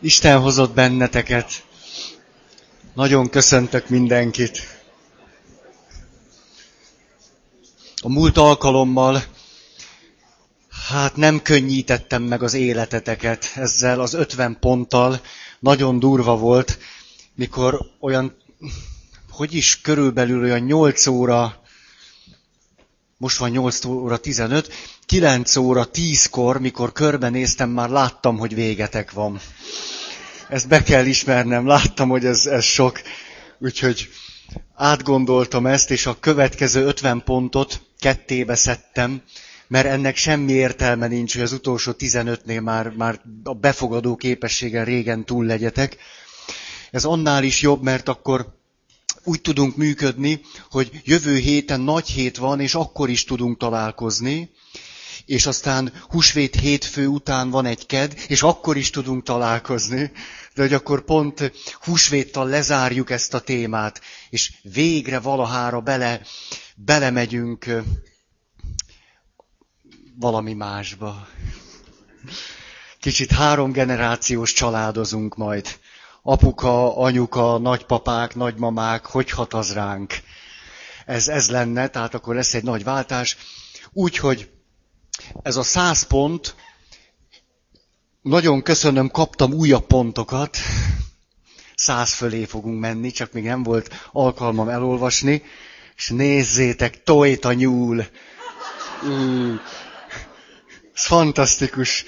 Isten hozott benneteket. Nagyon köszöntök mindenkit. A múlt alkalommal, hát nem könnyítettem meg az életeteket ezzel az 50 ponttal. Nagyon durva volt, mikor olyan, hogy is körülbelül olyan 8 óra, most van 8 óra 15, 9 óra 10-kor, mikor körbenéztem, már láttam, hogy végetek van. Ezt be kell ismernem, láttam, hogy ez, ez sok. Úgyhogy átgondoltam ezt, és a következő 50 pontot kettébe szedtem, mert ennek semmi értelme nincs, hogy az utolsó 15-nél már, már a befogadó képességgel régen túl legyetek. Ez annál is jobb, mert akkor úgy tudunk működni, hogy jövő héten nagy hét van, és akkor is tudunk találkozni, és aztán húsvét hétfő után van egy ked, és akkor is tudunk találkozni, de hogy akkor pont húsvéttal lezárjuk ezt a témát, és végre valahára bele, belemegyünk valami másba. Kicsit három generációs családozunk majd. Apuka, anyuka, nagypapák, nagymamák, hogy hat az ránk? Ez, ez lenne, tehát akkor lesz egy nagy váltás. Úgyhogy ez a száz pont, nagyon köszönöm, kaptam újabb pontokat. Száz fölé fogunk menni, csak még nem volt alkalmam elolvasni. És nézzétek, tojt a nyúl. Mm. Ez fantasztikus.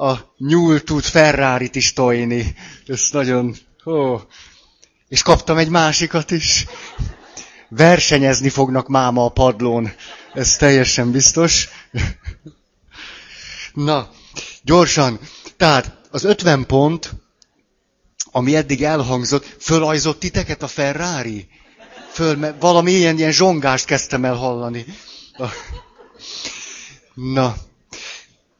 A nyúl tud ferrari is tojni. Ez nagyon... Ó. És kaptam egy másikat is. Versenyezni fognak máma a padlón. Ez teljesen biztos. Na, gyorsan. Tehát az 50 pont, ami eddig elhangzott, fölajzott titeket a Ferrari? Föl, valami ilyen, ilyen zsongást kezdtem el hallani. Na,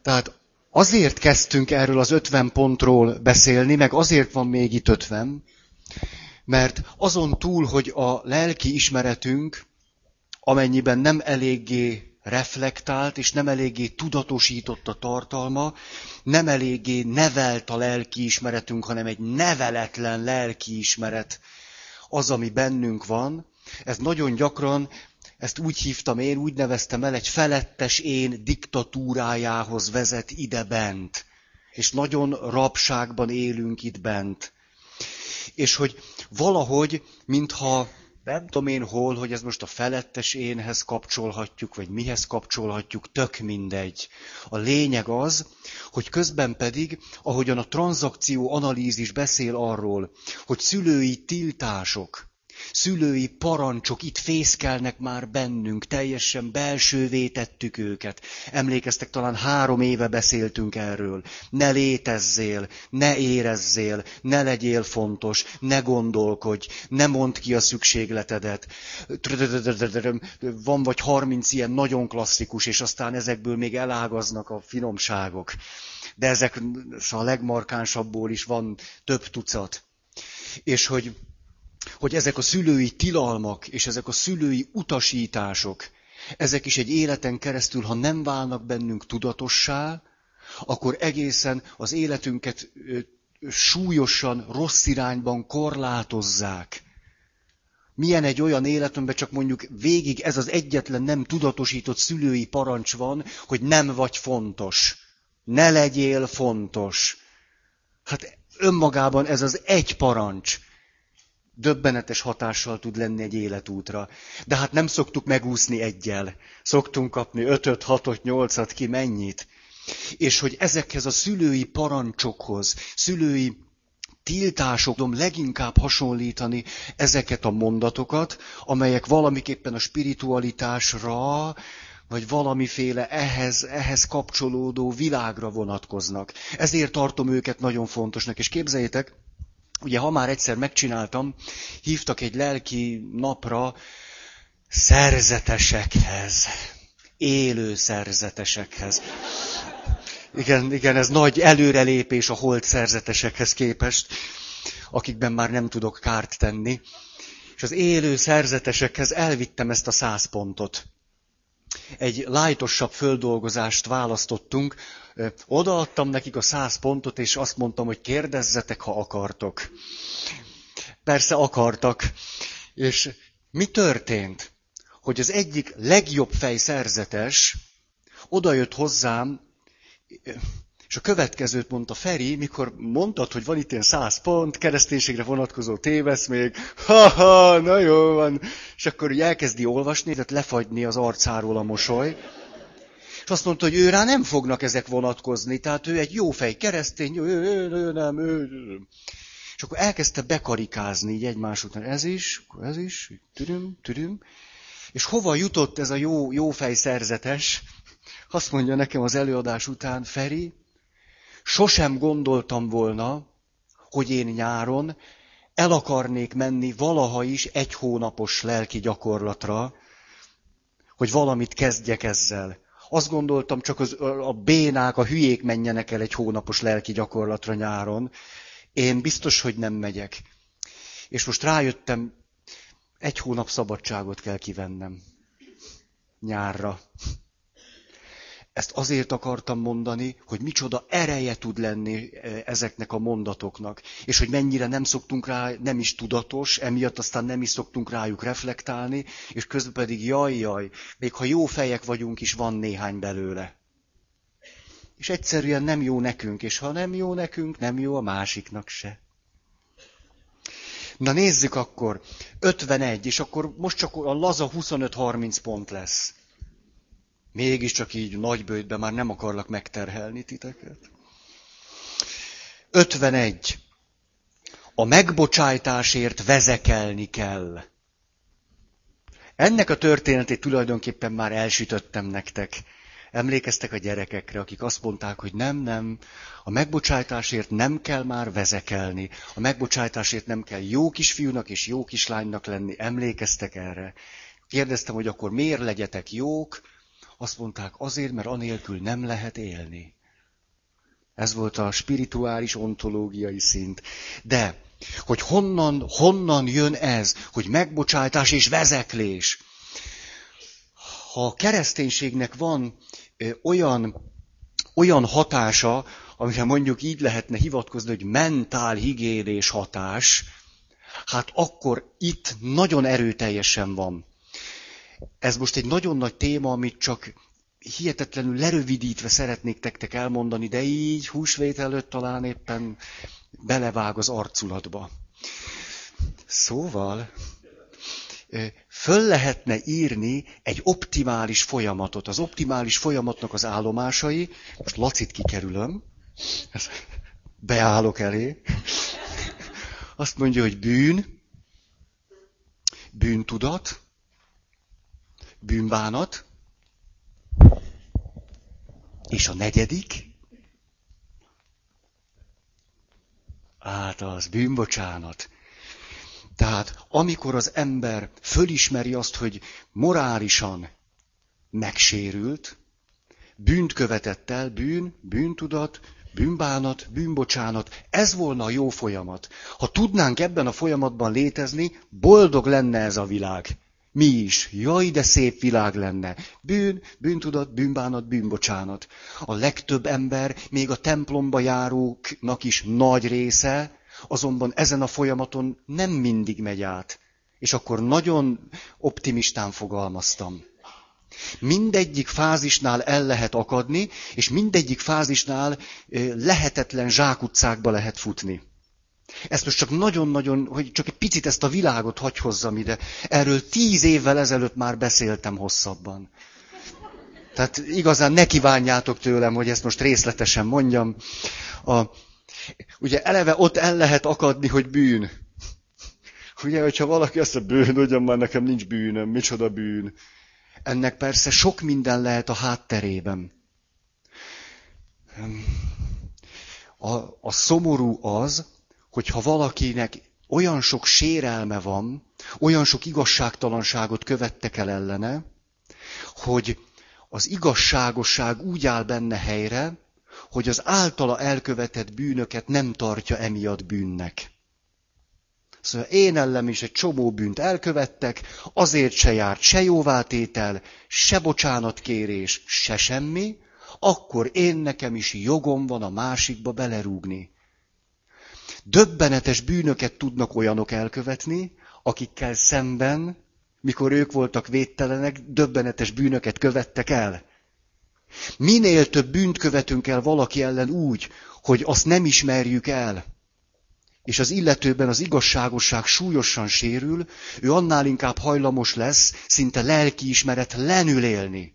tehát azért kezdtünk erről az 50 pontról beszélni, meg azért van még itt 50, mert azon túl, hogy a lelki ismeretünk, amennyiben nem eléggé reflektált, és nem eléggé tudatosított a tartalma, nem eléggé nevelt a lelkiismeretünk, hanem egy neveletlen lelkiismeret az, ami bennünk van. Ez nagyon gyakran, ezt úgy hívtam én, úgy neveztem el, egy felettes én diktatúrájához vezet ide bent. És nagyon rabságban élünk itt bent. És hogy valahogy, mintha nem tudom én hol, hogy ez most a felettes énhez kapcsolhatjuk, vagy mihez kapcsolhatjuk, tök mindegy. A lényeg az, hogy közben pedig, ahogyan a tranzakció analízis beszél arról, hogy szülői tiltások, Szülői parancsok itt fészkelnek már bennünk, teljesen belsővé tettük őket. Emlékeztek, talán három éve beszéltünk erről. Ne létezzél, ne érezzél, ne legyél fontos, ne gondolkodj, ne mondd ki a szükségletedet. Van vagy harminc ilyen nagyon klasszikus, és aztán ezekből még elágaznak a finomságok. De ezek a legmarkánsabbból is van több tucat. És hogy hogy ezek a szülői tilalmak és ezek a szülői utasítások, ezek is egy életen keresztül, ha nem válnak bennünk tudatossá, akkor egészen az életünket súlyosan, rossz irányban korlátozzák. Milyen egy olyan életünkben csak mondjuk végig ez az egyetlen nem tudatosított szülői parancs van, hogy nem vagy fontos. Ne legyél fontos. Hát önmagában ez az egy parancs döbbenetes hatással tud lenni egy életútra. De hát nem szoktuk megúszni egyel. Szoktunk kapni ötöt, hatot, nyolcat, ki mennyit. És hogy ezekhez a szülői parancsokhoz, szülői tiltásokon leginkább hasonlítani ezeket a mondatokat, amelyek valamiképpen a spiritualitásra, vagy valamiféle ehhez, ehhez kapcsolódó világra vonatkoznak. Ezért tartom őket nagyon fontosnak. És képzeljétek, Ugye, ha már egyszer megcsináltam, hívtak egy lelki napra szerzetesekhez, élő szerzetesekhez. Igen, igen, ez nagy előrelépés a holt szerzetesekhez képest, akikben már nem tudok kárt tenni. És az élő szerzetesekhez elvittem ezt a száz pontot. Egy lájtosabb földolgozást választottunk. Odaadtam nekik a száz pontot, és azt mondtam, hogy kérdezzetek, ha akartok. Persze akartak. És mi történt? Hogy az egyik legjobb fejszerzetes odajött hozzám, és a következőt mondta Feri, mikor mondtad, hogy van itt ilyen száz pont, kereszténységre vonatkozó tévesz még, ha-ha, na jó van. És akkor úgy elkezdi olvasni, tehát lefagyni az arcáról a mosoly. És azt mondta, hogy ő rá nem fognak ezek vonatkozni, tehát ő egy jó fej keresztény, ő, ő, ő nem, ő, ő. És akkor elkezdte bekarikázni így egymás után. Ez is, akkor ez is, türüm, türüm. És hova jutott ez a jó, jó fej szerzetes? Azt mondja nekem az előadás után, Feri, Sosem gondoltam volna, hogy én nyáron el akarnék menni valaha is egy hónapos lelki gyakorlatra, hogy valamit kezdjek ezzel. Azt gondoltam, csak az, a bénák, a hülyék menjenek el egy hónapos lelki gyakorlatra nyáron. Én biztos, hogy nem megyek. És most rájöttem, egy hónap szabadságot kell kivennem. Nyárra. Ezt azért akartam mondani, hogy micsoda ereje tud lenni e, ezeknek a mondatoknak, és hogy mennyire nem szoktunk rá, nem is tudatos, emiatt aztán nem is szoktunk rájuk reflektálni, és közben pedig jaj, jaj, még ha jó fejek vagyunk is, van néhány belőle. És egyszerűen nem jó nekünk, és ha nem jó nekünk, nem jó a másiknak se. Na nézzük akkor, 51, és akkor most csak a laza 25-30 pont lesz. Mégiscsak így nagybőjtben már nem akarlak megterhelni titeket. 51. A megbocsájtásért vezekelni kell. Ennek a történetét tulajdonképpen már elsütöttem nektek. Emlékeztek a gyerekekre, akik azt mondták, hogy nem, nem, a megbocsájtásért nem kell már vezekelni, a megbocsájtásért nem kell jó kisfiúnak és jó kislánynak lenni. Emlékeztek erre? Kérdeztem, hogy akkor miért legyetek jók, azt mondták, azért, mert anélkül nem lehet élni. Ez volt a spirituális ontológiai szint. De, hogy honnan, honnan jön ez, hogy megbocsátás és vezeklés. Ha a kereszténységnek van olyan, olyan hatása, amire mondjuk így lehetne hivatkozni, hogy mentál higiénés hatás, hát akkor itt nagyon erőteljesen van. Ez most egy nagyon nagy téma, amit csak hihetetlenül lerövidítve szeretnék tektek elmondani, de így húsvét előtt talán éppen belevág az arculatba. Szóval, föl lehetne írni egy optimális folyamatot. Az optimális folyamatnak az állomásai, most Lacit kikerülöm, beállok elé, azt mondja, hogy bűn, bűntudat, bűnbánat, és a negyedik, hát az bűnbocsánat. Tehát amikor az ember fölismeri azt, hogy morálisan megsérült, bűnt követett el, bűn, bűntudat, bűnbánat, bűnbocsánat, ez volna a jó folyamat. Ha tudnánk ebben a folyamatban létezni, boldog lenne ez a világ. Mi is. Jaj, de szép világ lenne. Bűn, bűntudat, bűnbánat, bűnbocsánat. A legtöbb ember, még a templomba járóknak is nagy része, azonban ezen a folyamaton nem mindig megy át. És akkor nagyon optimistán fogalmaztam. Mindegyik fázisnál el lehet akadni, és mindegyik fázisnál lehetetlen zsákutcákba lehet futni. Ezt most csak nagyon-nagyon, hogy csak egy picit ezt a világot hagy hozzam ide. Erről tíz évvel ezelőtt már beszéltem hosszabban. Tehát igazán ne kívánjátok tőlem, hogy ezt most részletesen mondjam. A, ugye eleve ott el lehet akadni, hogy bűn. Ugye, hogyha valaki azt mondja, bűn, ugyan már nekem nincs bűnöm, micsoda bűn. Ennek persze sok minden lehet a hátterében. A, a szomorú az, hogyha valakinek olyan sok sérelme van, olyan sok igazságtalanságot követtek el ellene, hogy az igazságosság úgy áll benne helyre, hogy az általa elkövetett bűnöket nem tartja emiatt bűnnek. Szóval én ellem is egy csomó bűnt elkövettek, azért se járt se jóváltétel, se bocsánatkérés, se semmi, akkor én nekem is jogom van a másikba belerúgni. Döbbenetes bűnöket tudnak olyanok elkövetni, akikkel szemben, mikor ők voltak védtelenek, döbbenetes bűnöket követtek el. Minél több bűnt követünk el valaki ellen úgy, hogy azt nem ismerjük el, és az illetőben az igazságosság súlyosan sérül, ő annál inkább hajlamos lesz szinte lelkiismeret lenül élni.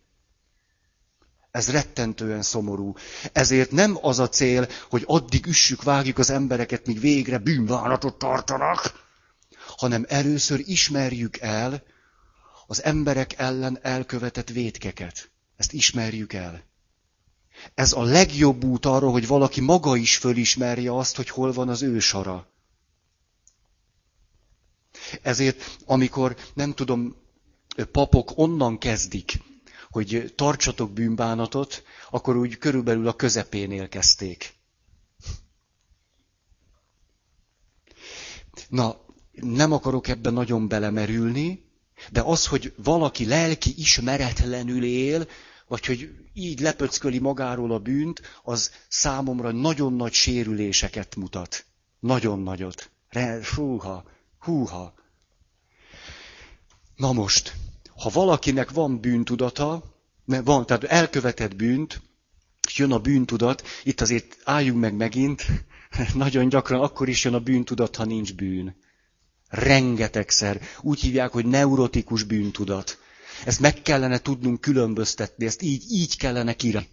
Ez rettentően szomorú. Ezért nem az a cél, hogy addig üssük, vágjuk az embereket, míg végre bűnvállatot tartanak, hanem először ismerjük el az emberek ellen elkövetett vétkeket. Ezt ismerjük el. Ez a legjobb út arra, hogy valaki maga is fölismerje azt, hogy hol van az ő sara. Ezért, amikor, nem tudom, papok onnan kezdik, hogy tartsatok bűnbánatot, akkor úgy körülbelül a közepénél kezdték. Na, nem akarok ebben nagyon belemerülni, de az, hogy valaki lelki ismeretlenül él, vagy hogy így lepöcköli magáról a bűnt, az számomra nagyon nagy sérüléseket mutat. Nagyon nagyot. Húha, húha. Na most, ha valakinek van bűntudata, van, tehát elkövetett bűnt, és jön a bűntudat, itt azért álljunk meg megint, nagyon gyakran akkor is jön a bűntudat, ha nincs bűn. Rengetegszer. Úgy hívják, hogy neurotikus bűntudat. Ezt meg kellene tudnunk különböztetni, ezt így, így kellene kírni.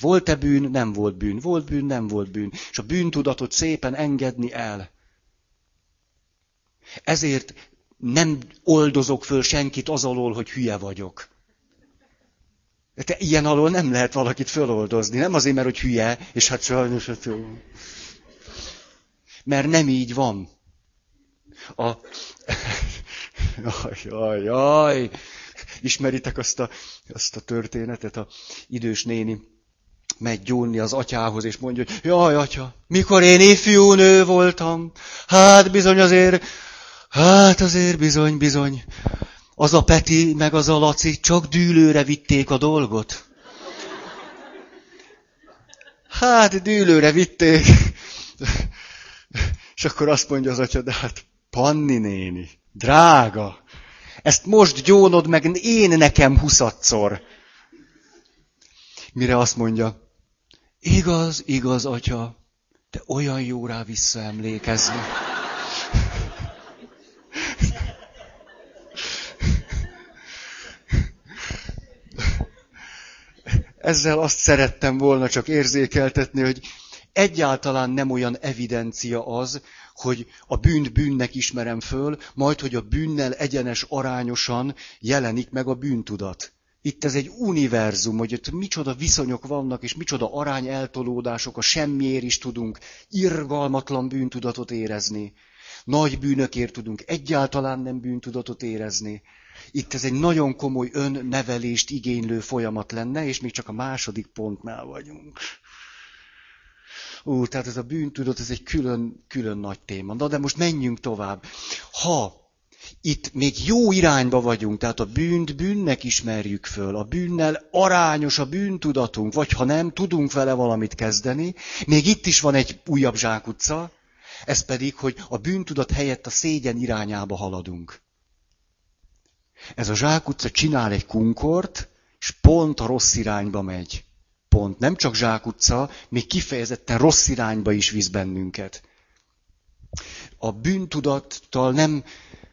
Volt-e bűn, nem volt bűn. Volt bűn, nem volt bűn. És a bűntudatot szépen engedni el. Ezért nem oldozok föl senkit az alól, hogy hülye vagyok. De ilyen alól nem lehet valakit föloldozni. Nem azért, mert hogy hülye, és hát sajnos, hát jó. Mert nem így van. A... Jaj, jaj, jaj. Ismeritek azt a, azt a történetet, a idős néni megy gyónni az atyához, és mondja, hogy jaj, atya, mikor én ifjú nő voltam, hát bizony azért, hát azért bizony, bizony, az a Peti, meg az a Laci csak dűlőre vitték a dolgot. Hát dűlőre vitték. És akkor azt mondja az atya, de hát Panni néni, drága, ezt most gyónod meg én nekem huszadszor. Mire azt mondja, igaz, igaz, atya, de olyan jó rá visszaemlékezni. Ezzel azt szerettem volna csak érzékeltetni, hogy egyáltalán nem olyan evidencia az, hogy a bűnt bűnnek ismerem föl, majd hogy a bűnnel egyenes arányosan jelenik meg a bűntudat. Itt ez egy univerzum, hogy itt micsoda viszonyok vannak, és micsoda arányeltolódások, a semmiért is tudunk irgalmatlan bűntudatot érezni. Nagy bűnökért tudunk egyáltalán nem bűntudatot érezni. Itt ez egy nagyon komoly önnevelést igénylő folyamat lenne, és még csak a második pontnál vagyunk. Ú, tehát ez a bűntudat, ez egy külön, külön nagy téma. Na, de most menjünk tovább. Ha itt még jó irányba vagyunk, tehát a bűnt bűnnek ismerjük föl, a bűnnel arányos a bűntudatunk, vagy ha nem, tudunk vele valamit kezdeni, még itt is van egy újabb zsákutca, ez pedig, hogy a bűntudat helyett a szégyen irányába haladunk. Ez a zsákutca csinál egy kunkort, és pont a rossz irányba megy pont, nem csak zsákutca, még kifejezetten rossz irányba is visz bennünket. A bűntudattal nem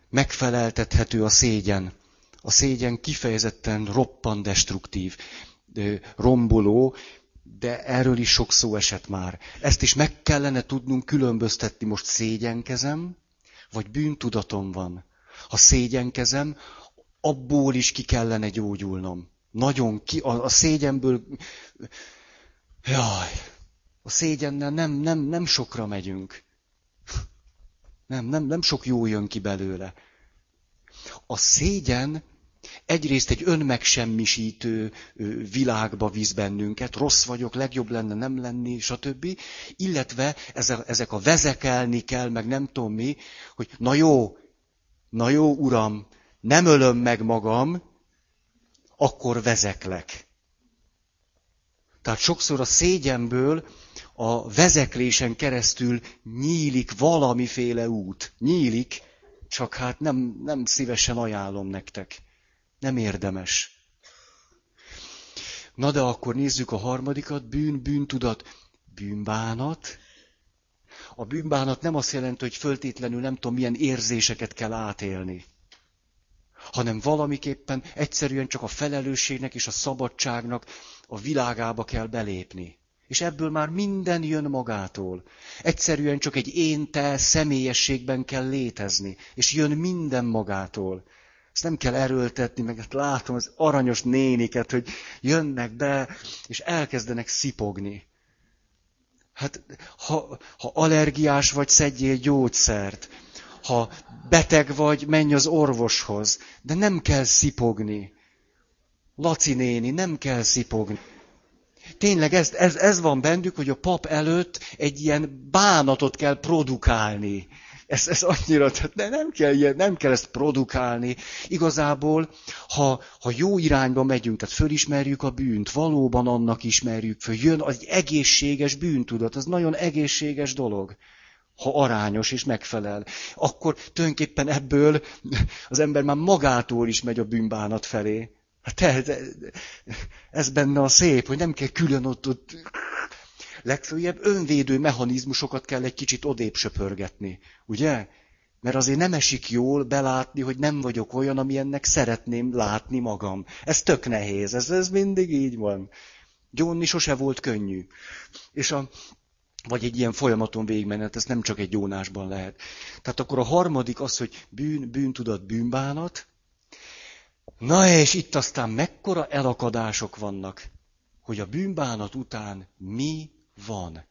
megfeleltethető a szégyen. A szégyen kifejezetten roppan destruktív, romboló, de erről is sok szó esett már. Ezt is meg kellene tudnunk különböztetni. Most szégyenkezem, vagy bűntudatom van. Ha szégyenkezem, abból is ki kellene gyógyulnom. Nagyon ki, a, a szégyenből, jaj, a szégyennel nem, nem, nem sokra megyünk. Nem, nem, nem sok jó jön ki belőle. A szégyen egyrészt egy önmegsemmisítő világba visz bennünket, rossz vagyok, legjobb lenne nem lenni, stb. Illetve ezek a vezekelni kell, meg nem tudom mi, hogy na jó, na jó, uram, nem ölöm meg magam, akkor vezeklek. Tehát sokszor a szégyenből a vezeklésen keresztül nyílik valamiféle út. Nyílik, csak hát nem, nem szívesen ajánlom nektek. Nem érdemes. Na de akkor nézzük a harmadikat. Bűn, bűntudat, bűnbánat. A bűnbánat nem azt jelenti, hogy föltétlenül nem tudom milyen érzéseket kell átélni hanem valamiképpen egyszerűen csak a felelősségnek és a szabadságnak a világába kell belépni. És ebből már minden jön magától. Egyszerűen csak egy én-te személyességben kell létezni, és jön minden magától. Ezt nem kell erőltetni, meg hát látom az aranyos néniket, hogy jönnek be, és elkezdenek szipogni. Hát, ha, ha allergiás vagy, szedjél gyógyszert. Ha beteg vagy, menj az orvoshoz. De nem kell szipogni. Laci néni, nem kell szipogni. Tényleg ez, ez, ez van bennük, hogy a pap előtt egy ilyen bánatot kell produkálni. Ez, ez annyira, tehát nem kell, ilyen, nem kell ezt produkálni. Igazából, ha, ha jó irányba megyünk, tehát fölismerjük a bűnt, valóban annak ismerjük föl, jön az egy egészséges bűntudat, az nagyon egészséges dolog ha arányos és megfelel, akkor tulajdonképpen ebből az ember már magától is megy a bűnbánat felé. Hát ez, ez benne a szép, hogy nem kell külön ott, ott legfőjebb önvédő mechanizmusokat kell egy kicsit odébb söpörgetni, ugye? Mert azért nem esik jól belátni, hogy nem vagyok olyan, amilyennek szeretném látni magam. Ez tök nehéz, ez, ez mindig így van. Gyónni sose volt könnyű. És a, vagy egy ilyen folyamaton végigmenet, ez nem csak egy gyónásban lehet. Tehát akkor a harmadik az, hogy bűn, bűntudat, bűnbánat. Na és itt aztán mekkora elakadások vannak, hogy a bűnbánat után mi van.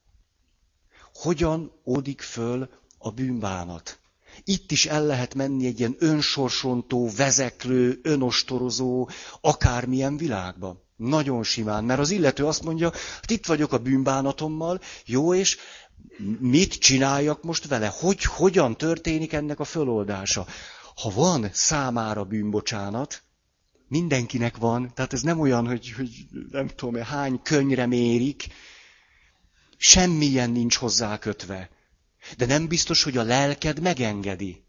Hogyan ódik föl a bűnbánat? Itt is el lehet menni egy ilyen önsorsontó, vezeklő, önostorozó, akármilyen világba. Nagyon simán, mert az illető azt mondja, hát itt vagyok a bűnbánatommal, jó, és mit csináljak most vele? Hogy, hogyan történik ennek a föloldása? Ha van számára bűnbocsánat, mindenkinek van, tehát ez nem olyan, hogy, hogy nem tudom, hány könyre mérik, semmilyen nincs hozzá kötve. De nem biztos, hogy a lelked megengedi.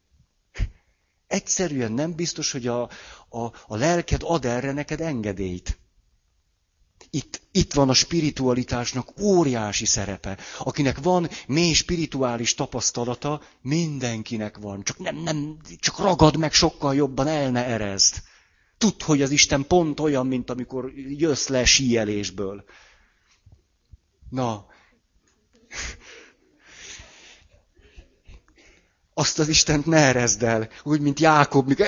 Egyszerűen nem biztos, hogy a, a, a lelked ad erre neked engedélyt. Itt, itt van a spiritualitásnak óriási szerepe. Akinek van mély spirituális tapasztalata, mindenkinek van. Csak nem, nem, csak ragad meg sokkal jobban, el ne erezd. Tudd, hogy az Isten pont olyan, mint amikor jössz le síelésből. Na, azt az Istent ne erezd el, úgy, mint Jákob, míg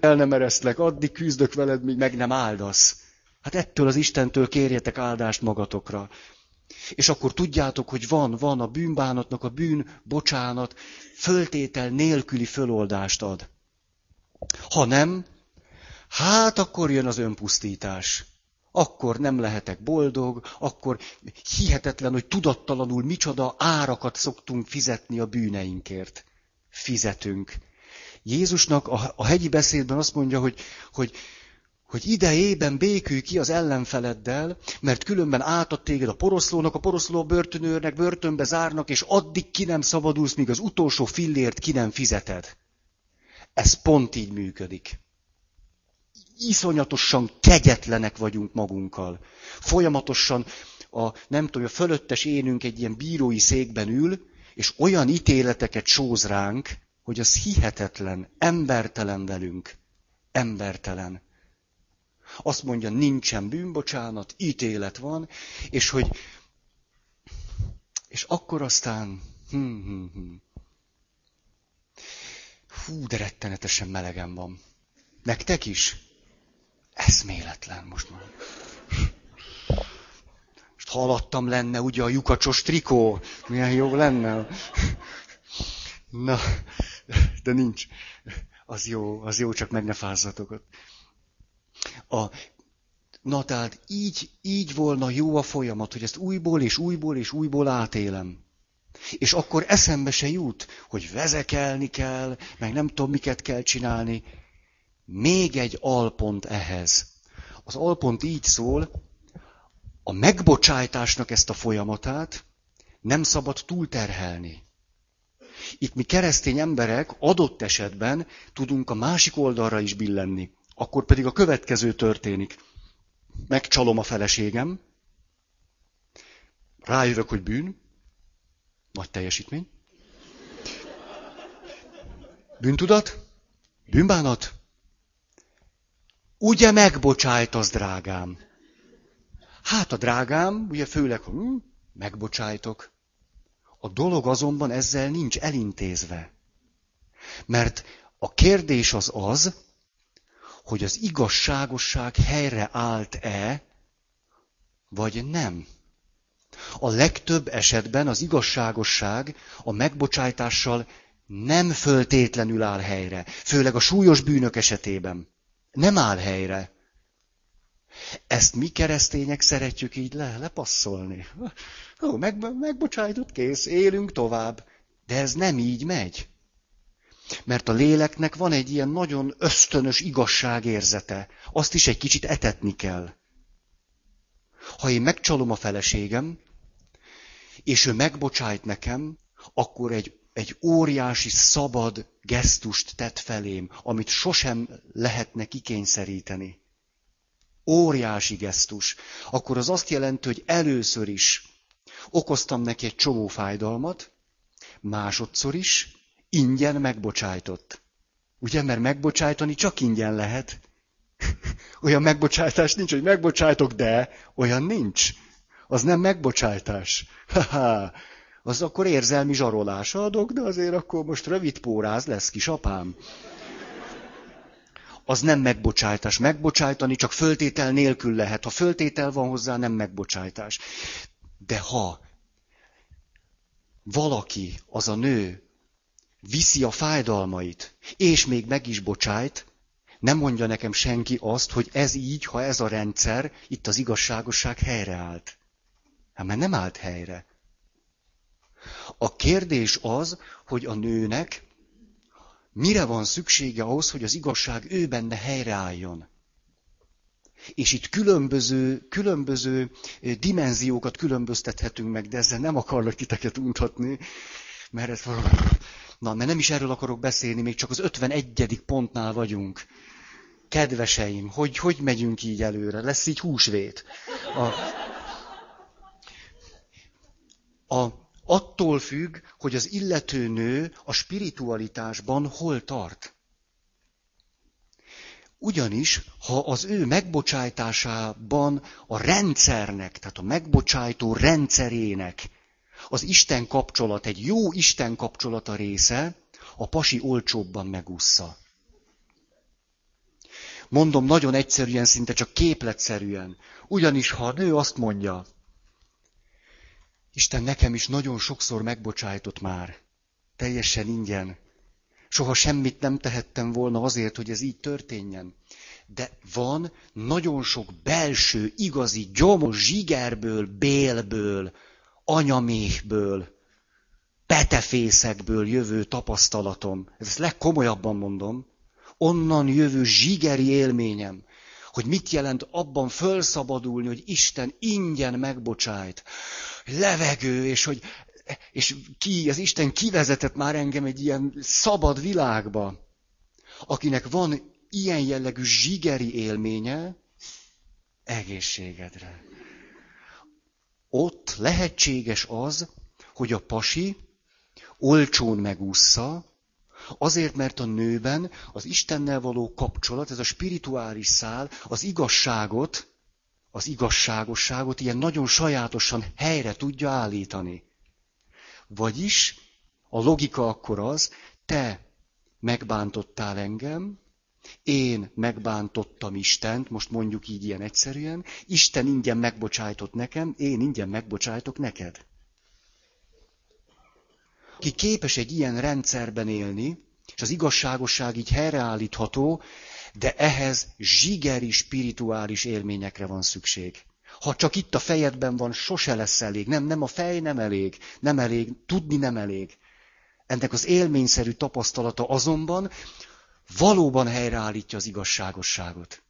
el nem eresztlek, addig küzdök veled, míg meg nem áldasz. Hát ettől az Istentől kérjetek áldást magatokra. És akkor tudjátok, hogy van, van a bűnbánatnak a bűn, bocsánat, föltétel nélküli föloldást ad. Ha nem, hát akkor jön az önpusztítás. Akkor nem lehetek boldog, akkor hihetetlen, hogy tudattalanul micsoda árakat szoktunk fizetni a bűneinkért. Fizetünk. Jézusnak a, a hegyi beszédben azt mondja, hogy, hogy hogy idejében békülj ki az ellenfeleddel, mert különben átad téged a poroszlónak, a poroszló börtönőrnek, börtönbe zárnak, és addig ki nem szabadulsz, míg az utolsó fillért ki nem fizeted. Ez pont így működik. Iszonyatosan kegyetlenek vagyunk magunkkal. Folyamatosan a, nem tudom, a fölöttes énünk egy ilyen bírói székben ül, és olyan ítéleteket sóz ránk, hogy az hihetetlen, embertelen velünk. Embertelen. Azt mondja, nincsen bűnbocsánat, ítélet van, és hogy és akkor aztán hm, hm, hm. Hú, de rettenetesen melegem van. Nektek is? Eszméletlen most már. Most haladtam lenne ugye a lyukacsos trikó. Milyen jó lenne. Na, de nincs. Az jó, az jó, csak meg ne fázzatok. A, na tehát így, így volna jó a folyamat, hogy ezt újból és újból és újból átélem. És akkor eszembe se jut, hogy vezekelni kell, meg nem tudom, miket kell csinálni. Még egy alpont ehhez. Az alpont így szól, a megbocsájtásnak ezt a folyamatát nem szabad túlterhelni. Itt mi keresztény emberek adott esetben tudunk a másik oldalra is billenni. Akkor pedig a következő történik. Megcsalom a feleségem, rájövök, hogy bűn, nagy teljesítmény. Bűntudat, bűnbánat. Ugye megbocsájtasz, drágám? Hát a drágám, ugye főleg, hm, megbocsájtok. A dolog azonban ezzel nincs elintézve. Mert a kérdés az az, hogy az igazságosság helyre állt-e, vagy nem. A legtöbb esetben az igazságosság a megbocsájtással nem föltétlenül áll helyre, főleg a súlyos bűnök esetében. Nem áll helyre. Ezt mi keresztények szeretjük így le, lepasszolni. Ó, meg, megbocsájtott, kész, élünk tovább. De ez nem így megy. Mert a léleknek van egy ilyen nagyon ösztönös igazságérzete. Azt is egy kicsit etetni kell. Ha én megcsalom a feleségem, és ő megbocsájt nekem, akkor egy, egy óriási szabad gesztust tett felém, amit sosem lehetne kikényszeríteni. Óriási gesztus. Akkor az azt jelenti, hogy először is okoztam neki egy csomó fájdalmat, másodszor is ingyen megbocsájtott. Ugye, mert megbocsájtani csak ingyen lehet. Olyan megbocsátás nincs, hogy megbocsájtok, de olyan nincs. Az nem megbocsájtás. Ha-ha. Az akkor érzelmi zsarolás adok, de azért akkor most rövid póráz lesz, kisapám. Az nem megbocsájtás. Megbocsájtani csak föltétel nélkül lehet. Ha föltétel van hozzá, nem megbocsájtás. De ha valaki, az a nő, viszi a fájdalmait, és még meg is bocsájt, nem mondja nekem senki azt, hogy ez így, ha ez a rendszer, itt az igazságosság helyreállt. Hát mert nem állt helyre. A kérdés az, hogy a nőnek mire van szüksége ahhoz, hogy az igazság ő benne helyreálljon. És itt különböző, különböző dimenziókat különböztethetünk meg, de ezzel nem akarlak titeket untatni, mert ez Na, mert nem is erről akarok beszélni, még csak az 51. pontnál vagyunk. Kedveseim, hogy, hogy megyünk így előre? Lesz így húsvét. A, a, attól függ, hogy az illető nő a spiritualitásban hol tart. Ugyanis, ha az ő megbocsájtásában a rendszernek, tehát a megbocsájtó rendszerének az Isten kapcsolat, egy jó Isten kapcsolata része, a pasi olcsóbban megúszza. Mondom nagyon egyszerűen, szinte csak képletszerűen. Ugyanis, ha a nő azt mondja, Isten nekem is nagyon sokszor megbocsájtott már, teljesen ingyen. Soha semmit nem tehettem volna azért, hogy ez így történjen. De van nagyon sok belső, igazi, gyomos zsigerből, bélből, anyaméhből, petefészekből jövő tapasztalatom. Ezt legkomolyabban mondom. Onnan jövő zsigeri élményem, hogy mit jelent abban fölszabadulni, hogy Isten ingyen megbocsájt. Levegő, és hogy és ki, az Isten kivezetett már engem egy ilyen szabad világba, akinek van ilyen jellegű zsigeri élménye, egészségedre ott lehetséges az, hogy a pasi olcsón megúszza, azért, mert a nőben az Istennel való kapcsolat, ez a spirituális szál, az igazságot, az igazságosságot ilyen nagyon sajátosan helyre tudja állítani. Vagyis a logika akkor az, te megbántottál engem, én megbántottam Istent, most mondjuk így ilyen egyszerűen, Isten ingyen megbocsájtott nekem, én ingyen megbocsájtok neked. Ki képes egy ilyen rendszerben élni, és az igazságosság így helyreállítható, De ehhez zsigeri spirituális élményekre van szükség. Ha csak itt a fejedben van, sose lesz elég. Nem, nem a fej nem elég. Nem elég, tudni nem elég. Ennek az élményszerű tapasztalata azonban valóban helyreállítja az igazságosságot.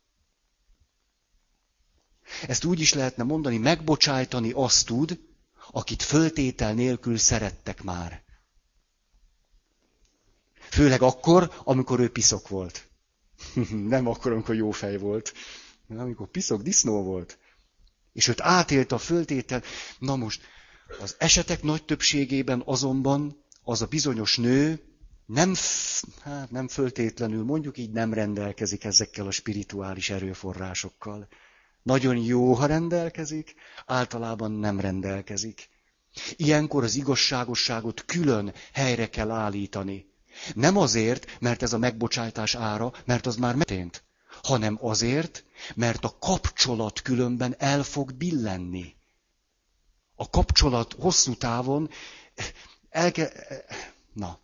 Ezt úgy is lehetne mondani, megbocsájtani azt tud, akit föltétel nélkül szerettek már. Főleg akkor, amikor ő piszok volt. Nem akkor, amikor jó fej volt. Nem, amikor piszok disznó volt. És őt átélte a föltétel. Na most, az esetek nagy többségében azonban az a bizonyos nő nem, hát nem föltétlenül, mondjuk így nem rendelkezik ezekkel a spirituális erőforrásokkal. Nagyon jó, ha rendelkezik, általában nem rendelkezik. Ilyenkor az igazságosságot külön helyre kell állítani. Nem azért, mert ez a megbocsátás ára, mert az már megtértént, hanem azért, mert a kapcsolat különben el fog billenni. A kapcsolat hosszú távon el kell... Na,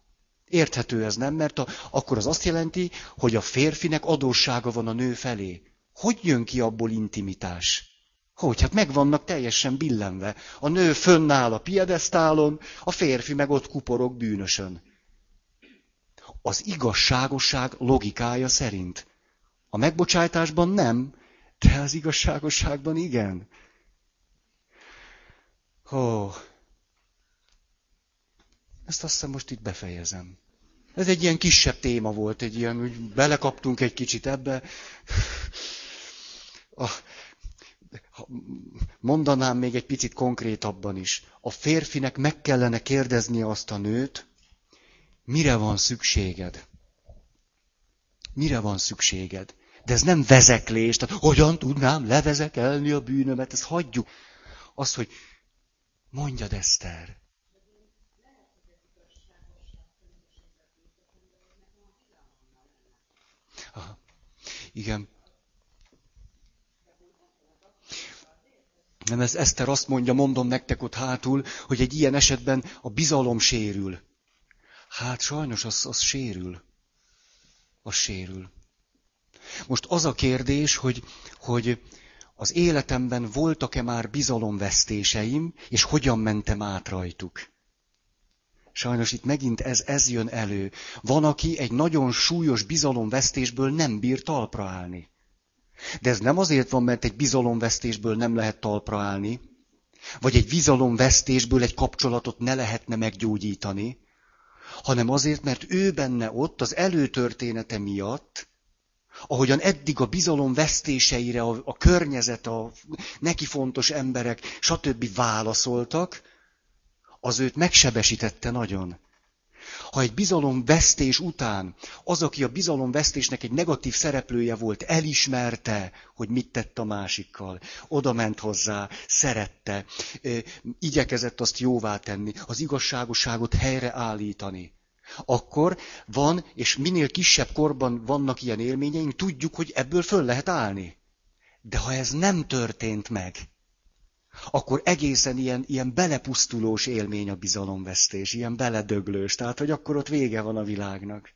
érthető ez nem, mert a, akkor az azt jelenti, hogy a férfinek adóssága van a nő felé. Hogy jön ki abból intimitás? Hogy? Hát megvannak teljesen billenve. A nő fönnáll a piedesztálon, a férfi meg ott kuporog bűnösön. Az igazságosság logikája szerint. A megbocsájtásban nem, de az igazságosságban igen. Ó, ezt azt hiszem most itt befejezem. Ez egy ilyen kisebb téma volt, egy ilyen, hogy belekaptunk egy kicsit ebbe. A, mondanám még egy picit konkrétabban is. A férfinek meg kellene kérdeznie azt a nőt, mire van szükséged. Mire van szükséged? De ez nem vezeklés, tehát hogyan tudnám levezekelni a bűnömet, ezt hagyjuk. Az, hogy mondjad Eszter, Igen. Nem, ez Eszter azt mondja, mondom nektek ott hátul, hogy egy ilyen esetben a bizalom sérül. Hát sajnos az, az sérül. Az sérül. Most az a kérdés, hogy, hogy az életemben voltak-e már bizalomvesztéseim, és hogyan mentem át rajtuk. Sajnos itt megint ez, ez jön elő. Van, aki egy nagyon súlyos bizalomvesztésből nem bír talpra állni. De ez nem azért van, mert egy bizalomvesztésből nem lehet talpra állni, vagy egy bizalomvesztésből egy kapcsolatot ne lehetne meggyógyítani, hanem azért, mert ő benne ott az előtörténete miatt, ahogyan eddig a bizalom vesztéseire a, a környezet, a neki fontos emberek, stb. válaszoltak, az őt megsebesítette nagyon. Ha egy bizalomvesztés után az, aki a bizalomvesztésnek egy negatív szereplője volt, elismerte, hogy mit tett a másikkal, oda ment hozzá, szerette, igyekezett azt jóvá tenni, az igazságosságot helyreállítani, akkor van, és minél kisebb korban vannak ilyen élményeink, tudjuk, hogy ebből föl lehet állni. De ha ez nem történt meg, akkor egészen ilyen, ilyen belepusztulós élmény a bizalomvesztés, ilyen beledöglős, tehát hogy akkor ott vége van a világnak.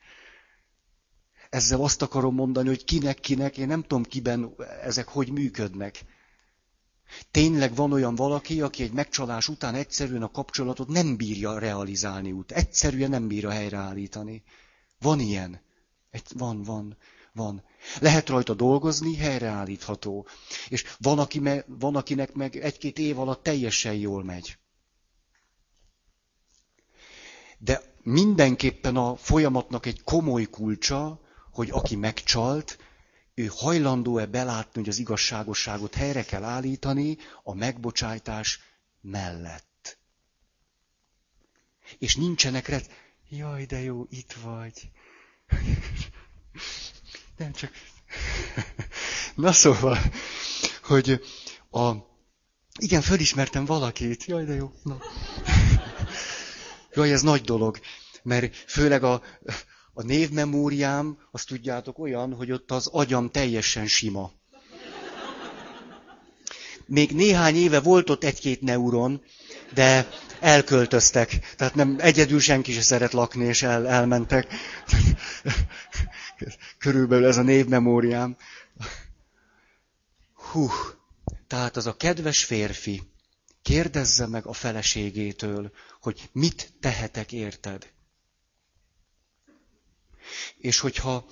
Ezzel azt akarom mondani, hogy kinek-kinek, én nem tudom kiben ezek hogy működnek. Tényleg van olyan valaki, aki egy megcsalás után egyszerűen a kapcsolatot nem bírja realizálni út. Egyszerűen nem bírja helyreállítani. Van ilyen. Egy, van, van, van. Lehet rajta dolgozni, helyreállítható. És van, aki me, van akinek meg egy-két év alatt teljesen jól megy. De mindenképpen a folyamatnak egy komoly kulcsa, hogy aki megcsalt, ő hajlandó-e belátni, hogy az igazságosságot helyre kell állítani a megbocsájtás mellett. És nincsenek red... Jaj, de jó, itt vagy. Nem csak... Na szóval, hogy a... Igen, fölismertem valakit. Jaj, de jó. Na. Jaj, ez nagy dolog. Mert főleg a, a névmemóriám, azt tudjátok olyan, hogy ott az agyam teljesen sima. Még néhány éve volt ott egy-két neuron, de elköltöztek. Tehát nem egyedül senki se szeret lakni, és el, elmentek. Körülbelül ez a névmemóriám. Hú, tehát az a kedves férfi kérdezze meg a feleségétől, hogy mit tehetek érted. És hogyha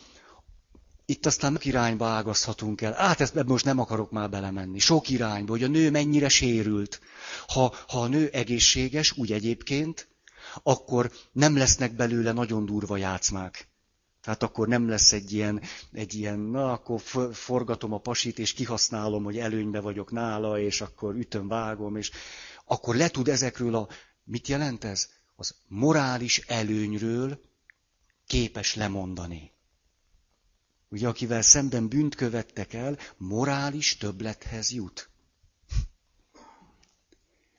itt aztán irányba ágazhatunk el. Át ezt most nem akarok már belemenni. Sok irányba, hogy a nő mennyire sérült. Ha, ha a nő egészséges, úgy egyébként, akkor nem lesznek belőle nagyon durva játszmák. Tehát akkor nem lesz egy ilyen, egy ilyen, na akkor forgatom a pasit, és kihasználom, hogy előnybe vagyok nála, és akkor ütöm, vágom, és akkor le tud ezekről a, mit jelent ez? Az morális előnyről képes lemondani. Ugye, akivel szemben bűnt követtek el, morális többlethez jut.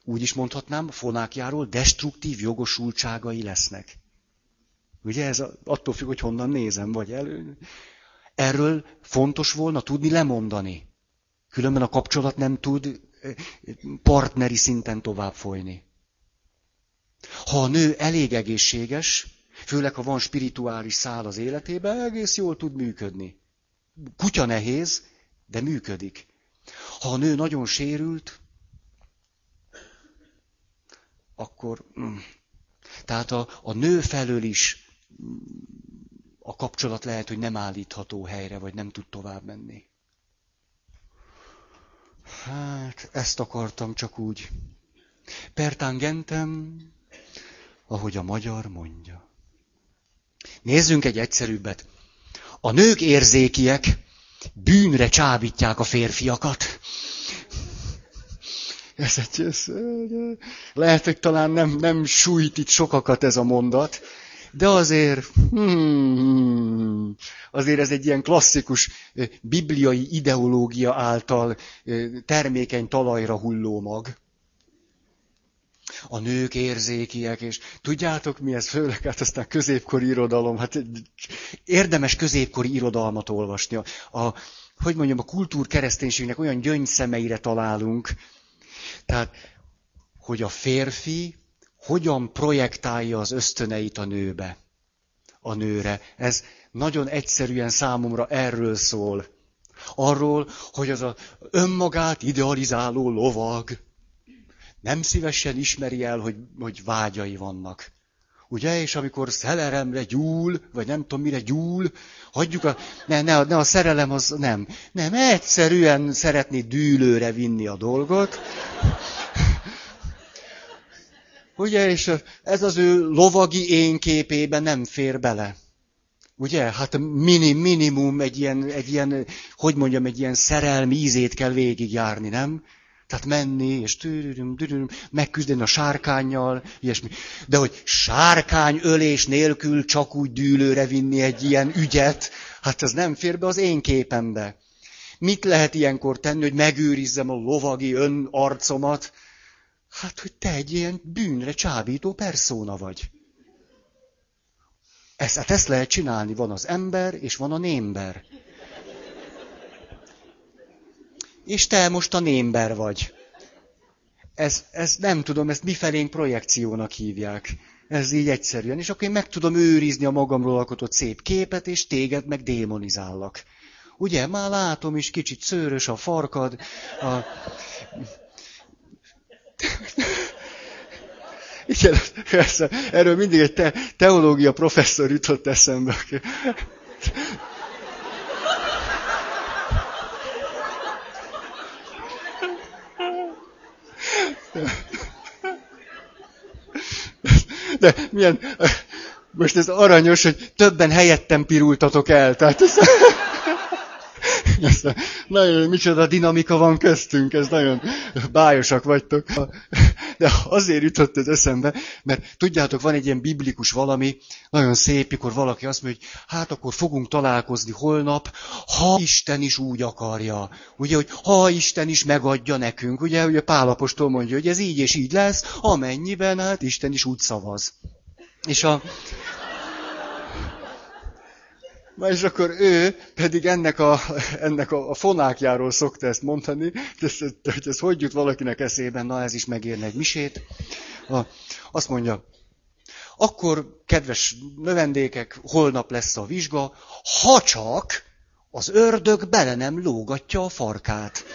Úgy is mondhatnám, fonákjáról destruktív jogosultságai lesznek. Ugye ez attól függ, hogy honnan nézem, vagy elő. Erről fontos volna tudni lemondani. Különben a kapcsolat nem tud partneri szinten tovább folyni. Ha a nő elég egészséges, főleg ha van spirituális szál az életében, egész jól tud működni. Kutya nehéz, de működik. Ha a nő nagyon sérült, akkor... Mm. Tehát a, a nő felől is a kapcsolat lehet, hogy nem állítható helyre, vagy nem tud tovább menni. Hát, ezt akartam csak úgy. Pertangentem, ahogy a magyar mondja. Nézzünk egy egyszerűbbet. A nők érzékiek bűnre csábítják a férfiakat. Ez egy, ez, lehet, hogy talán nem, nem sújt itt sokakat ez a mondat, de azért, hmm, azért ez egy ilyen klasszikus bibliai ideológia által termékeny talajra hulló mag. A nők érzékiek, és tudjátok mi ez, főleg hát aztán középkori irodalom, hát érdemes középkori irodalmat olvasni. A, hogy mondjam, a kultúr kereszténységnek olyan gyöngyszemeire találunk, tehát, hogy a férfi hogyan projektálja az ösztöneit a nőbe, a nőre. Ez nagyon egyszerűen számomra erről szól. Arról, hogy az a önmagát idealizáló lovag nem szívesen ismeri el, hogy, hogy vágyai vannak. Ugye, és amikor szerelemre gyúl, vagy nem tudom mire gyúl, hagyjuk a, ne, ne, ne a szerelem az nem. Nem, egyszerűen szeretné dűlőre vinni a dolgot. Ugye, és ez az ő lovagi én képébe nem fér bele. Ugye? Hát minim, minimum egy ilyen, egy ilyen, hogy mondjam, egy ilyen szerelmi ízét kell végigjárni, nem? Tehát menni, és tűrűrüm, tűrűrüm, megküzdeni a sárkányjal, ilyesmi. De hogy sárkány ölés nélkül csak úgy dűlőre vinni egy ilyen ügyet, hát ez nem fér be az én képembe. Mit lehet ilyenkor tenni, hogy megőrizzem a lovagi önarcomat? Hát, hogy te egy ilyen bűnre csábító perszóna vagy. Ezt, hát ezt lehet csinálni. Van az ember, és van a némber. És te most a némber vagy. Ez, ez nem tudom, ezt mifelénk projekciónak hívják. Ez így egyszerűen. És akkor én meg tudom őrizni a magamról alkotott szép képet, és téged meg démonizállak. Ugye, már látom is, kicsit szőrös a farkad, a... Igen, persze, erről mindig egy te, teológia professzor jutott eszembe. De milyen, most ez aranyos, hogy többen helyettem pirultatok el. Tehát ez... Aztán, nagyon, micsoda dinamika van köztünk, ez nagyon bájosak vagytok. De azért jutott ez eszembe, mert tudjátok, van egy ilyen biblikus valami, nagyon szép, mikor valaki azt mondja, hogy hát akkor fogunk találkozni holnap, ha Isten is úgy akarja. Ugye, hogy ha Isten is megadja nekünk. Ugye, ugye Pálapostól mondja, hogy ez így és így lesz, amennyiben hát Isten is úgy szavaz. És a, Na és akkor ő pedig ennek a, ennek a, fonákjáról szokta ezt mondani, hogy ez, hogy jut valakinek eszében, na ez is megérne egy misét. Azt mondja, akkor, kedves növendékek, holnap lesz a vizsga, ha csak az ördög bele nem lógatja a farkát.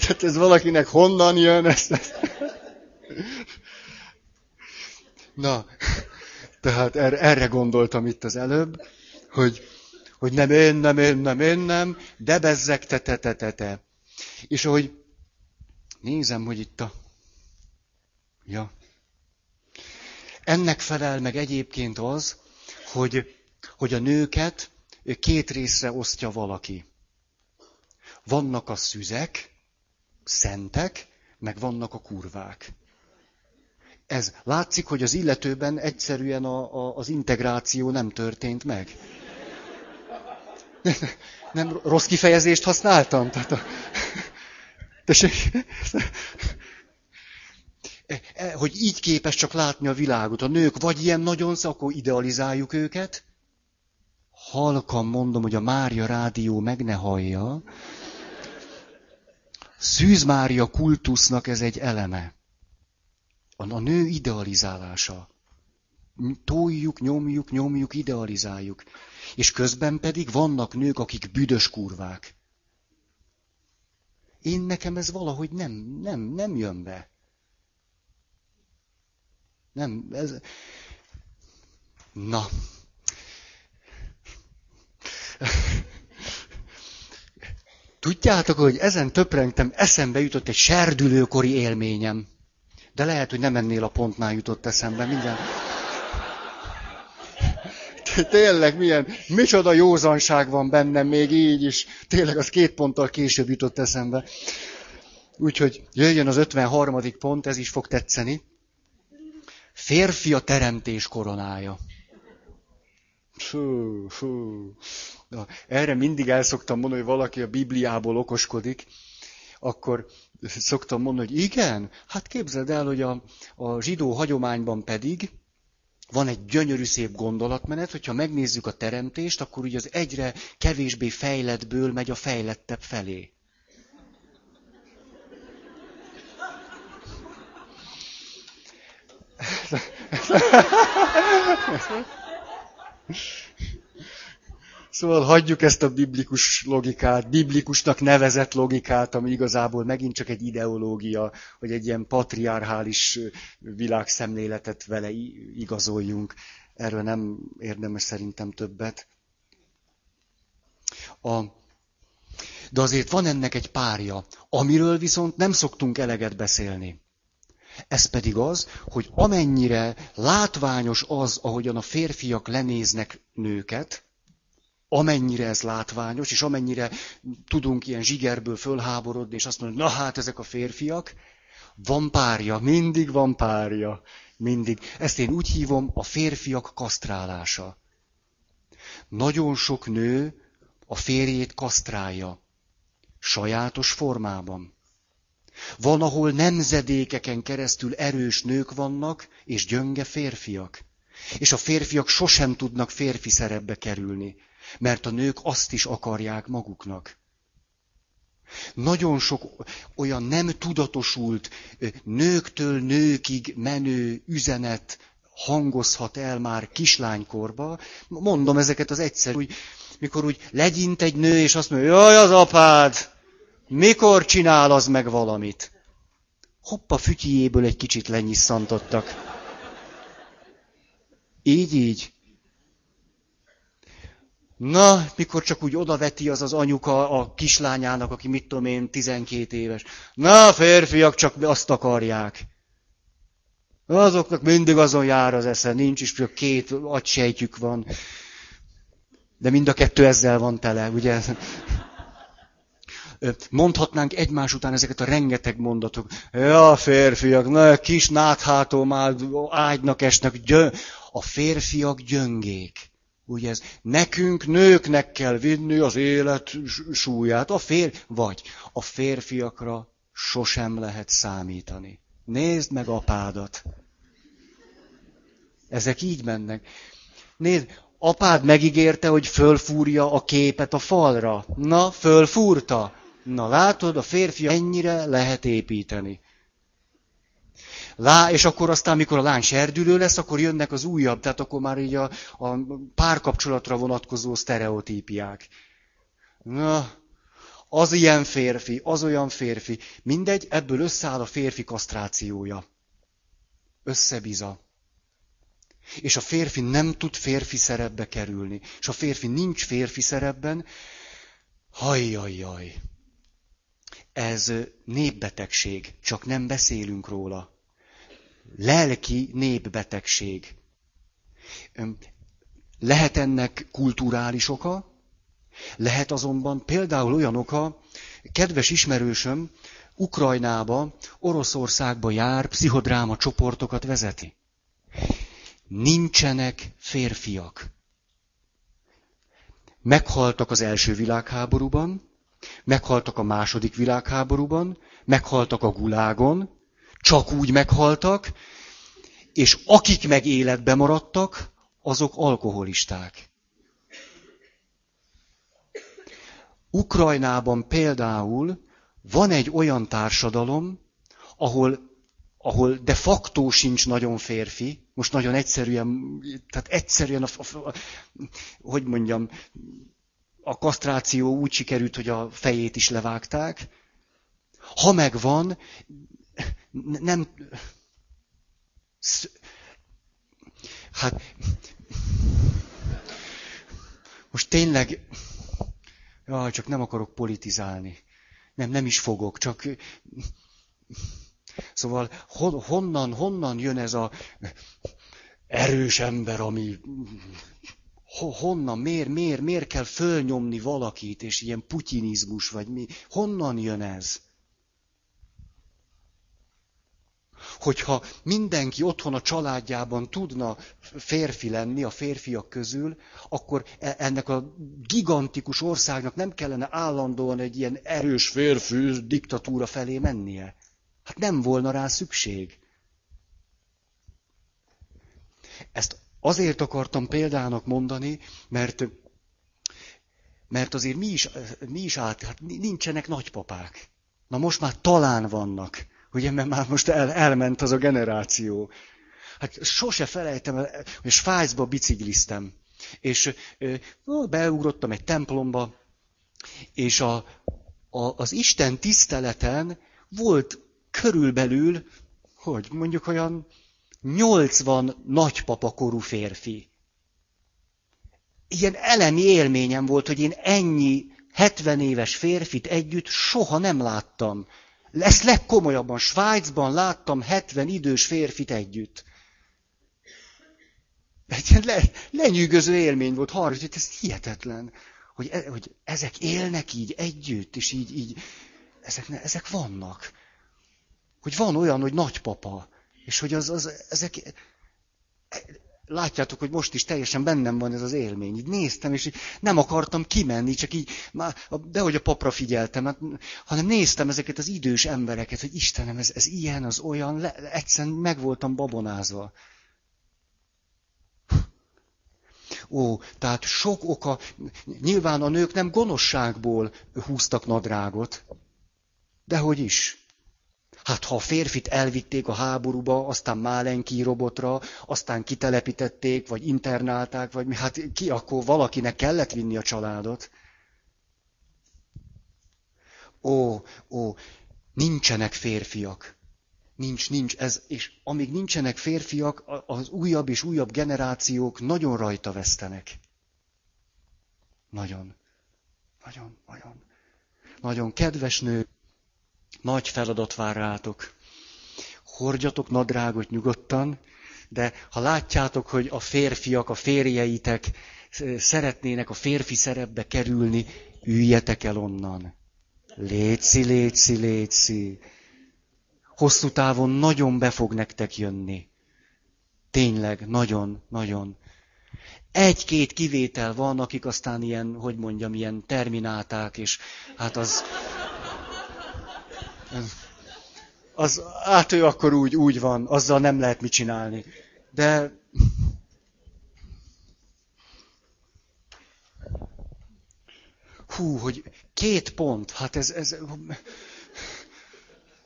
Tehát ez valakinek honnan jön? Ezt, ezt. Na, tehát erre, erre gondoltam itt az előbb, hogy, hogy nem én, nem én, nem én, nem, de bezzek, te, te, te, te, te. És ahogy nézem, hogy itt a... Ja. Ennek felel meg egyébként az, hogy, hogy a nőket két részre osztja valaki. Vannak a szüzek, szentek, meg vannak a kurvák. Ez látszik, hogy az illetőben egyszerűen a, a, az integráció nem történt meg. Nem rossz kifejezést használtam? Tehát a... Tessék? E, hogy így képes csak látni a világot. A nők vagy ilyen nagyon akkor idealizáljuk őket. Halkan mondom, hogy a Mária rádió meg ne hallja. Szűz Mária kultusznak ez egy eleme. A, nő idealizálása. Toljuk, nyomjuk, nyomjuk, idealizáljuk. És közben pedig vannak nők, akik büdös kurvák. Én nekem ez valahogy nem, nem, nem jön be. Nem, ez... Na. Tudjátok, hogy ezen töprengtem, eszembe jutott egy serdülőkori élményem. De lehet, hogy nem ennél a pontnál jutott eszembe, mindjárt. Tényleg milyen, micsoda józanság van bennem még így is. Tényleg az két ponttal később jutott eszembe. Úgyhogy jöjjön az 53. pont, ez is fog tetszeni. Férfi a teremtés koronája. Fú, fú. Na, erre mindig el szoktam mondani, hogy valaki a Bibliából okoskodik, akkor szoktam mondani, hogy igen, hát képzeld el, hogy a, a zsidó hagyományban pedig van egy gyönyörű szép gondolatmenet, hogyha megnézzük a teremtést, akkor ugye az egyre kevésbé fejlettből megy a fejlettebb felé. Szóval hagyjuk ezt a biblikus logikát, biblikusnak nevezett logikát, ami igazából megint csak egy ideológia, hogy egy ilyen patriarchális világszemléletet vele igazoljunk. Erről nem érdemes szerintem többet. A, de azért van ennek egy párja, amiről viszont nem szoktunk eleget beszélni. Ez pedig az, hogy amennyire látványos az, ahogyan a férfiak lenéznek nőket, amennyire ez látványos, és amennyire tudunk ilyen zsigerből fölháborodni, és azt mondani, na hát ezek a férfiak, van párja, mindig van párja, mindig. Ezt én úgy hívom a férfiak kasztrálása. Nagyon sok nő a férjét kasztrálja. Sajátos formában. Van, ahol nemzedékeken keresztül erős nők vannak, és gyönge férfiak. És a férfiak sosem tudnak férfi szerepbe kerülni mert a nők azt is akarják maguknak. Nagyon sok olyan nem tudatosult nőktől nőkig menő üzenet hangozhat el már kislánykorba. Mondom ezeket az egyszerű, hogy mikor úgy legyint egy nő, és azt mondja, jaj, az apád, mikor csinál az meg valamit? Hoppa, fütyjéből egy kicsit lenyisszantottak. Így, így. Na, mikor csak úgy odaveti az az anyuka a kislányának, aki mit tudom én, 12 éves. Na, férfiak csak azt akarják. Azoknak mindig azon jár az esze, nincs is, csak két agysejtjük van. De mind a kettő ezzel van tele, ugye? Mondhatnánk egymás után ezeket a rengeteg mondatok. Ja, férfiak, na, kis náthától már ágynak esnek, gyö... a férfiak gyöngék. Ugye ez, nekünk nőknek kell vinni az élet súlyát, a fér, vagy a férfiakra sosem lehet számítani. Nézd meg apádat. Ezek így mennek. Nézd, apád megígérte, hogy fölfúrja a képet a falra. Na, fölfúrta. Na látod, a férfi ennyire lehet építeni. Lá, és akkor aztán, mikor a lány serdülő lesz, akkor jönnek az újabb, tehát akkor már így a, a párkapcsolatra vonatkozó sztereotípiák. Na, az ilyen férfi, az olyan férfi. Mindegy, ebből összeáll a férfi kasztrációja. Összebiza. És a férfi nem tud férfi szerepbe kerülni. És a férfi nincs férfi szerepben, hajjajjaj. Ez népbetegség, csak nem beszélünk róla. Lelki népbetegség. Lehet ennek kulturális oka, lehet azonban például olyan oka, kedves ismerősöm Ukrajnába, Oroszországba jár, pszichodráma csoportokat vezeti. Nincsenek férfiak. Meghaltak az első világháborúban, meghaltak a második világháborúban, meghaltak a gulágon, csak úgy meghaltak, és akik meg életbe maradtak, azok alkoholisták. Ukrajnában például van egy olyan társadalom, ahol, ahol de facto sincs nagyon férfi, most nagyon egyszerűen, tehát egyszerűen, a, a, a, hogy mondjam, a kasztráció úgy sikerült, hogy a fejét is levágták. Ha megvan, nem... Hát... Most tényleg... Jaj, csak nem akarok politizálni. Nem, nem is fogok, csak... Szóval honnan, honnan jön ez a erős ember, ami... Honnan, miért, miért, miért kell fölnyomni valakit, és ilyen putinizmus, vagy mi? Honnan jön ez? Hogyha mindenki otthon a családjában tudna férfi lenni a férfiak közül, akkor e- ennek a gigantikus országnak nem kellene állandóan egy ilyen erős férfi diktatúra felé mennie. Hát nem volna rá szükség. Ezt azért akartam példának mondani, mert, mert azért mi is, mi is át, hát nincsenek nagypapák. Na most már talán vannak. Ugye, mert már most el, elment az a generáció. Hát sose felejtem el, hogy Svájcba bicikliztem. És ó, beugrottam egy templomba, és a, a, az Isten tiszteleten volt körülbelül, hogy mondjuk olyan 80 nagypapakorú férfi. Ilyen elemi élményem volt, hogy én ennyi 70 éves férfit együtt soha nem láttam. Ezt legkomolyabban. Svájcban láttam 70 idős férfit együtt. Egy le, lenyűgöző élmény volt, 30, ez hihetetlen, hogy, e, hogy ezek élnek így együtt, és így, így ezek, ezek vannak. Hogy van olyan, hogy nagypapa, és hogy az, az, ezek, látjátok, hogy most is teljesen bennem van ez az élmény. Így néztem, és így nem akartam kimenni, csak így, már, de hogy a papra figyeltem, hát, hanem néztem ezeket az idős embereket, hogy Istenem, ez, ez ilyen, az olyan, le, egyszerűen meg voltam babonázva. Ó, tehát sok oka, nyilván a nők nem gonoszságból húztak nadrágot, de hogy is. Hát ha a férfit elvitték a háborúba, aztán Málenki robotra, aztán kitelepítették, vagy internálták, vagy mi, hát ki, akkor valakinek kellett vinni a családot. Ó, ó, nincsenek férfiak. Nincs, nincs, ez, és amíg nincsenek férfiak, az újabb és újabb generációk nagyon rajta vesztenek. Nagyon. Nagyon, nagyon. Nagyon kedves nő, nagy feladat vár rátok. Hordjatok nadrágot nyugodtan, de ha látjátok, hogy a férfiak, a férjeitek szeretnének a férfi szerepbe kerülni, üljetek el onnan. Léci, léci, léci. Hosszú távon nagyon be fog nektek jönni. Tényleg, nagyon, nagyon. Egy-két kivétel van, akik aztán ilyen, hogy mondjam, ilyen terminálták, és hát az, az, hát ő akkor úgy, úgy van, azzal nem lehet mit csinálni. De hú, hogy két pont, hát ez, ez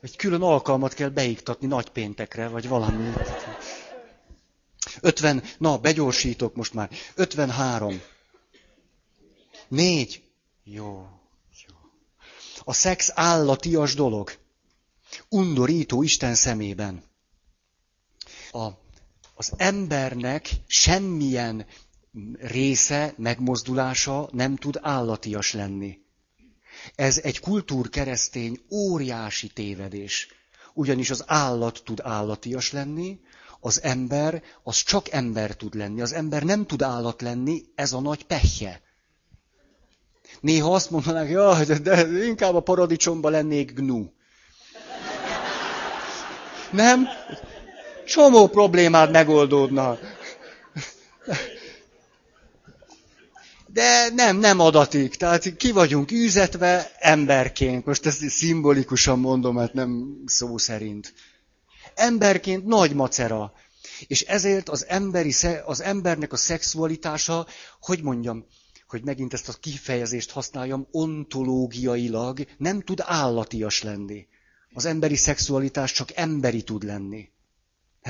Egy külön alkalmat kell beiktatni nagy péntekre, vagy valami. 50, na, begyorsítok most már. 53. Négy. Jó. Jó. A szex állatias dolog. Undorító Isten szemében. A, az embernek semmilyen része, megmozdulása nem tud állatias lenni. Ez egy kultúrkeresztény óriási tévedés. Ugyanis az állat tud állatias lenni, az ember, az csak ember tud lenni. Az ember nem tud állat lenni, ez a nagy pehje. Néha azt mondanák, ja, de, de inkább a paradicsomba lennék gnu. Nem? Csomó problémád megoldódna. De nem, nem adatik. Tehát ki vagyunk űzetve emberként. Most ezt szimbolikusan mondom, mert nem szó szerint. Emberként nagy macera. És ezért az, emberi, az embernek a szexualitása, hogy mondjam, hogy megint ezt a kifejezést használjam, ontológiailag nem tud állatias lenni. Az emberi szexualitás csak emberi tud lenni.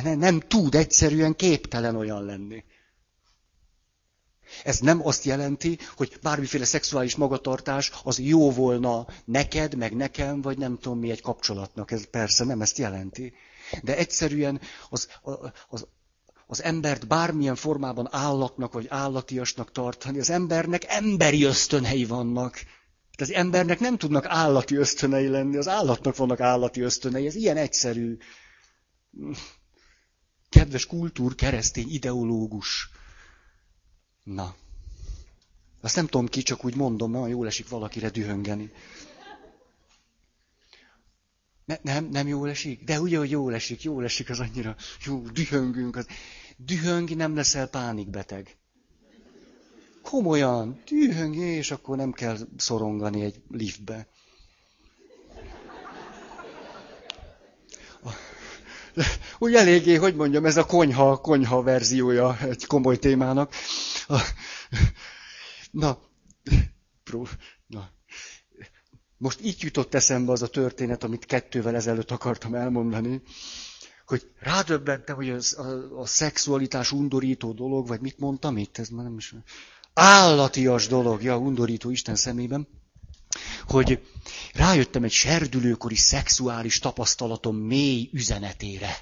Nem, nem tud egyszerűen képtelen olyan lenni. Ez nem azt jelenti, hogy bármiféle szexuális magatartás az jó volna neked, meg nekem, vagy nem tudom mi egy kapcsolatnak. Ez persze nem ezt jelenti. De egyszerűen az, az, az embert bármilyen formában állatnak vagy állatiasnak tartani, az embernek emberi ösztönhei vannak. Tehát az embernek nem tudnak állati ösztönei lenni, az állatnak vannak állati ösztönei. Ez ilyen egyszerű. Kedves kultúr, keresztény ideológus. Na. Azt nem tudom ki, csak úgy mondom, mert jól esik valakire dühöngeni. Ne, nem, nem jól esik? De ugye, hogy jól esik, jól esik az annyira. Jó, dühöngünk. Az. Dühöng, nem leszel pánikbeteg. Komolyan, dühöng, és akkor nem kell szorongani egy liftbe. Úgy eléggé, hogy mondjam, ez a konyha, konyha verziója egy komoly témának. Na, pró. Most így jutott eszembe az a történet, amit kettővel ezelőtt akartam elmondani, hogy rádöbbentem, hogy az, a, a szexualitás undorító dolog, vagy mit mondtam itt, ez már nem is... Állatias dolog, ja, undorító Isten szemében, hogy rájöttem egy serdülőkori szexuális tapasztalatom mély üzenetére.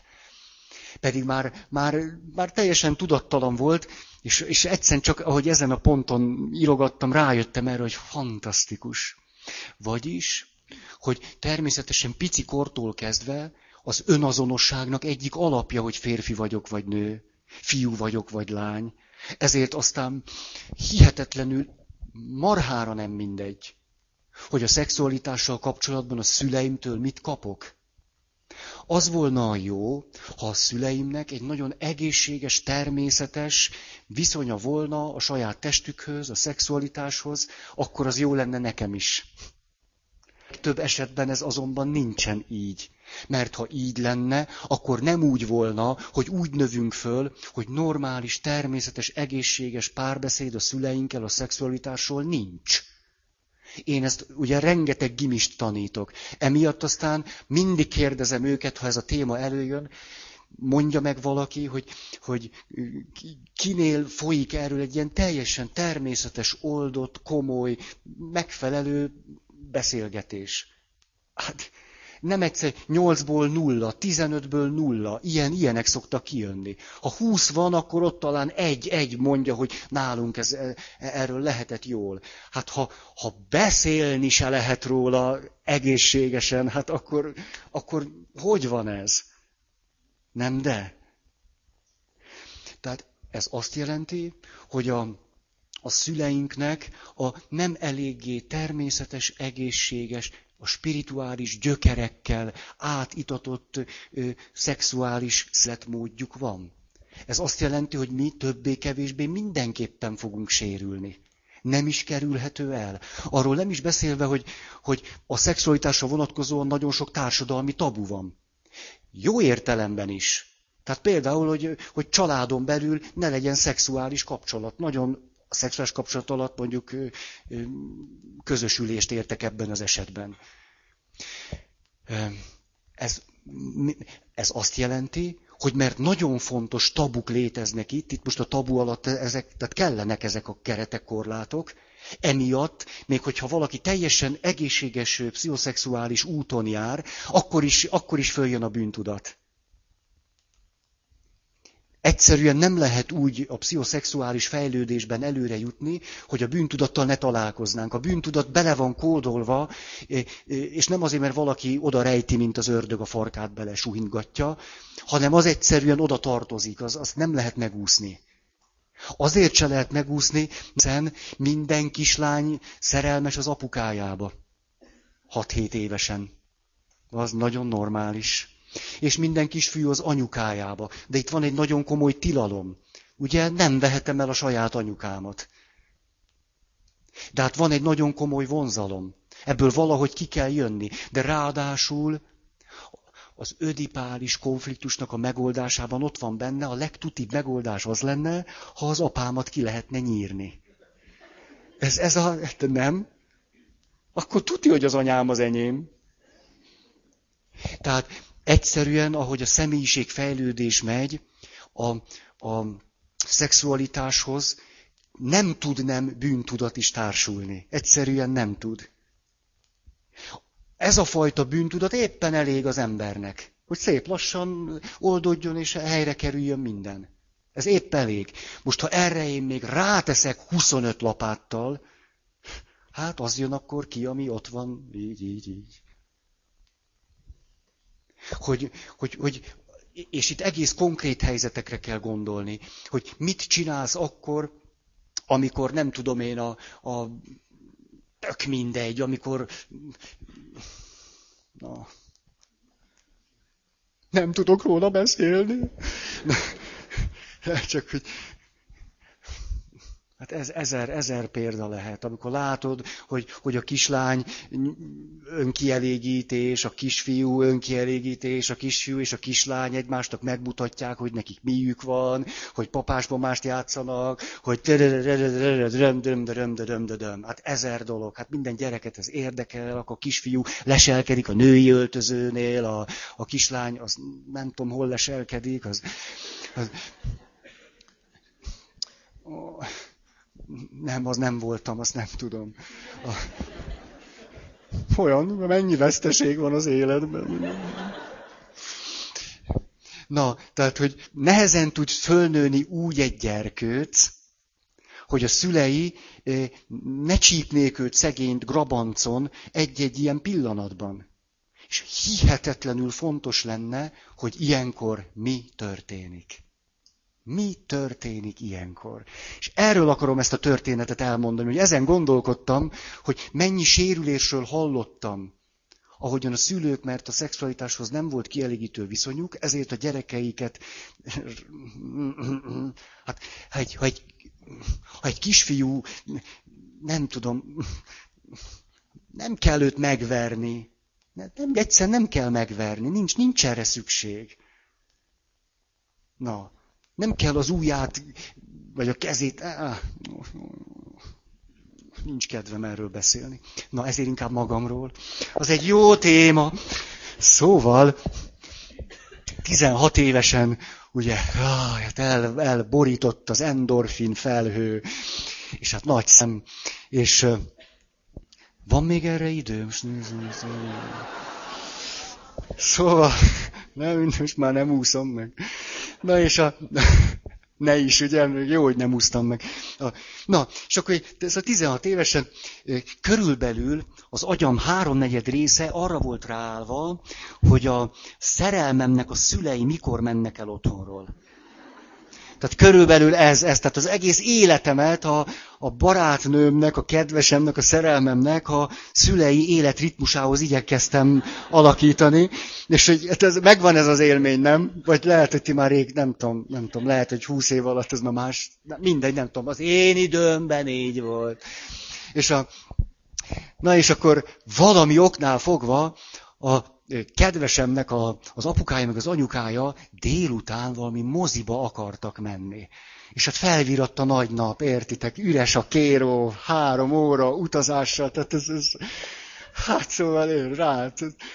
Pedig már, már, már teljesen tudattalan volt, és, és egyszerűen csak, ahogy ezen a ponton írogattam, rájöttem erre, hogy fantasztikus. Vagyis, hogy természetesen pici kortól kezdve az önazonosságnak egyik alapja, hogy férfi vagyok vagy nő, fiú vagyok vagy lány. Ezért aztán hihetetlenül marhára nem mindegy, hogy a szexualitással kapcsolatban a szüleimtől mit kapok. Az volna a jó, ha a szüleimnek egy nagyon egészséges, természetes viszonya volna a saját testükhöz, a szexualitáshoz, akkor az jó lenne nekem is. Több esetben ez azonban nincsen így. Mert ha így lenne, akkor nem úgy volna, hogy úgy növünk föl, hogy normális, természetes, egészséges párbeszéd a szüleinkkel a szexualitásról nincs. Én ezt ugye rengeteg gimist tanítok. Emiatt aztán mindig kérdezem őket, ha ez a téma előjön, mondja meg valaki, hogy, hogy kinél folyik erről egy ilyen teljesen természetes, oldott, komoly, megfelelő beszélgetés. Hát nem egyszer 8-ból nulla, 15-ből nulla, ilyen, ilyenek szoktak kijönni. Ha 20 van, akkor ott talán egy-egy mondja, hogy nálunk ez, e, erről lehetett jól. Hát ha, ha beszélni se lehet róla egészségesen, hát akkor, akkor hogy van ez? Nem de? Tehát ez azt jelenti, hogy a, a szüleinknek a nem eléggé természetes, egészséges, a spirituális gyökerekkel átitatott ö, szexuális szletmódjuk van. Ez azt jelenti, hogy mi többé-kevésbé mindenképpen fogunk sérülni. Nem is kerülhető el. Arról nem is beszélve, hogy, hogy a szexualitásra vonatkozóan nagyon sok társadalmi tabu van. Jó értelemben is. Tehát például, hogy, hogy családon belül ne legyen szexuális kapcsolat. Nagyon a szexuális kapcsolat alatt mondjuk közösülést értek ebben az esetben. Ez, ez azt jelenti, hogy mert nagyon fontos tabuk léteznek itt, itt most a tabu alatt ezek, tehát kellenek ezek a keretek, korlátok, emiatt, még hogyha valaki teljesen egészséges pszichoszexuális úton jár, akkor is, akkor is följön a bűntudat. Egyszerűen nem lehet úgy a pszichoszexuális fejlődésben előre jutni, hogy a bűntudattal ne találkoznánk. A bűntudat bele van kódolva, és nem azért, mert valaki oda rejti, mint az ördög a farkát bele suhintgatja, hanem az egyszerűen oda tartozik, az, azt nem lehet megúszni. Azért se lehet megúszni, hiszen minden kislány szerelmes az apukájába. 6-7 évesen. Az nagyon normális és minden kisfiú az anyukájába. De itt van egy nagyon komoly tilalom. Ugye nem vehetem el a saját anyukámat. De hát van egy nagyon komoly vonzalom. Ebből valahogy ki kell jönni. De ráadásul az ödipális konfliktusnak a megoldásában ott van benne, a legtutibb megoldás az lenne, ha az apámat ki lehetne nyírni. Ez, ez a, nem? Akkor tuti, hogy az anyám az enyém. Tehát egyszerűen, ahogy a személyiség fejlődés megy, a, a szexualitáshoz nem tud nem bűntudat is társulni. Egyszerűen nem tud. Ez a fajta bűntudat éppen elég az embernek, hogy szép lassan oldódjon és helyre kerüljön minden. Ez épp elég. Most, ha erre én még ráteszek 25 lapáttal, hát az jön akkor ki, ami ott van, így, így, így hogy, hogy, hogy, és itt egész konkrét helyzetekre kell gondolni, hogy mit csinálsz akkor, amikor nem tudom én a, a tök mindegy, amikor na, nem tudok róla beszélni. Csak, hogy Hát ez ezer, ezer példa lehet, amikor látod, hogy, hogy a kislány önkielégítés, a kisfiú önkielégítés, a kisfiú és a kislány egymástak megmutatják, hogy nekik miük van, hogy papásban mást játszanak, hogy hát ezer dolog, hát minden gyereket ez érdekel, akkor a kisfiú leselkedik a női öltözőnél, a, a kislány az nem tudom hol leselkedik, az, az oh nem, az nem voltam, azt nem tudom. A... Olyan, mennyi veszteség van az életben. Na, tehát, hogy nehezen tud fölnőni úgy egy gyerkőt, hogy a szülei eh, ne csípnék őt szegényt grabancon egy-egy ilyen pillanatban. És hihetetlenül fontos lenne, hogy ilyenkor mi történik. Mi történik ilyenkor? És erről akarom ezt a történetet elmondani, hogy ezen gondolkodtam, hogy mennyi sérülésről hallottam, ahogyan a szülők, mert a szexualitáshoz nem volt kielégítő viszonyuk, ezért a gyerekeiket, hát ha egy, ha egy, ha egy kisfiú, nem tudom, nem kell őt megverni, nem, egyszer nem kell megverni, nincs, nincs erre szükség. Na, nem kell az ujját, vagy a kezét. Ah, nincs kedvem erről beszélni. Na, ezért inkább magamról. Az egy jó téma. Szóval, 16 évesen, ugye, hát el, elborított az endorfin felhő, és hát nagy szem, és van még erre idő? Most nézzük. Szóval, nem, most már nem úszom meg. Na és a... Ne is, ugye, jó, hogy nem úsztam meg. Na, és akkor ez a 16 évesen körülbelül az agyam háromnegyed része arra volt ráállva, hogy a szerelmemnek a szülei mikor mennek el otthonról. Tehát körülbelül ez, ez, tehát az egész életemet a, a barátnőmnek, a kedvesemnek, a szerelmemnek a szülei életritmusához igyekeztem alakítani, és hogy hát ez, megvan ez az élmény, nem? Vagy lehet, hogy ti már rég, nem tudom, nem tudom, lehet, hogy húsz év alatt ez már más, mindegy, nem tudom, az én időmben így volt. És a, na és akkor valami oknál fogva a kedvesemnek a, az apukája meg az anyukája délután valami moziba akartak menni. És hát felviratt a nagy nap, értitek, üres a kéró, három óra utazással, tehát ez, ez Hát szóval én rá.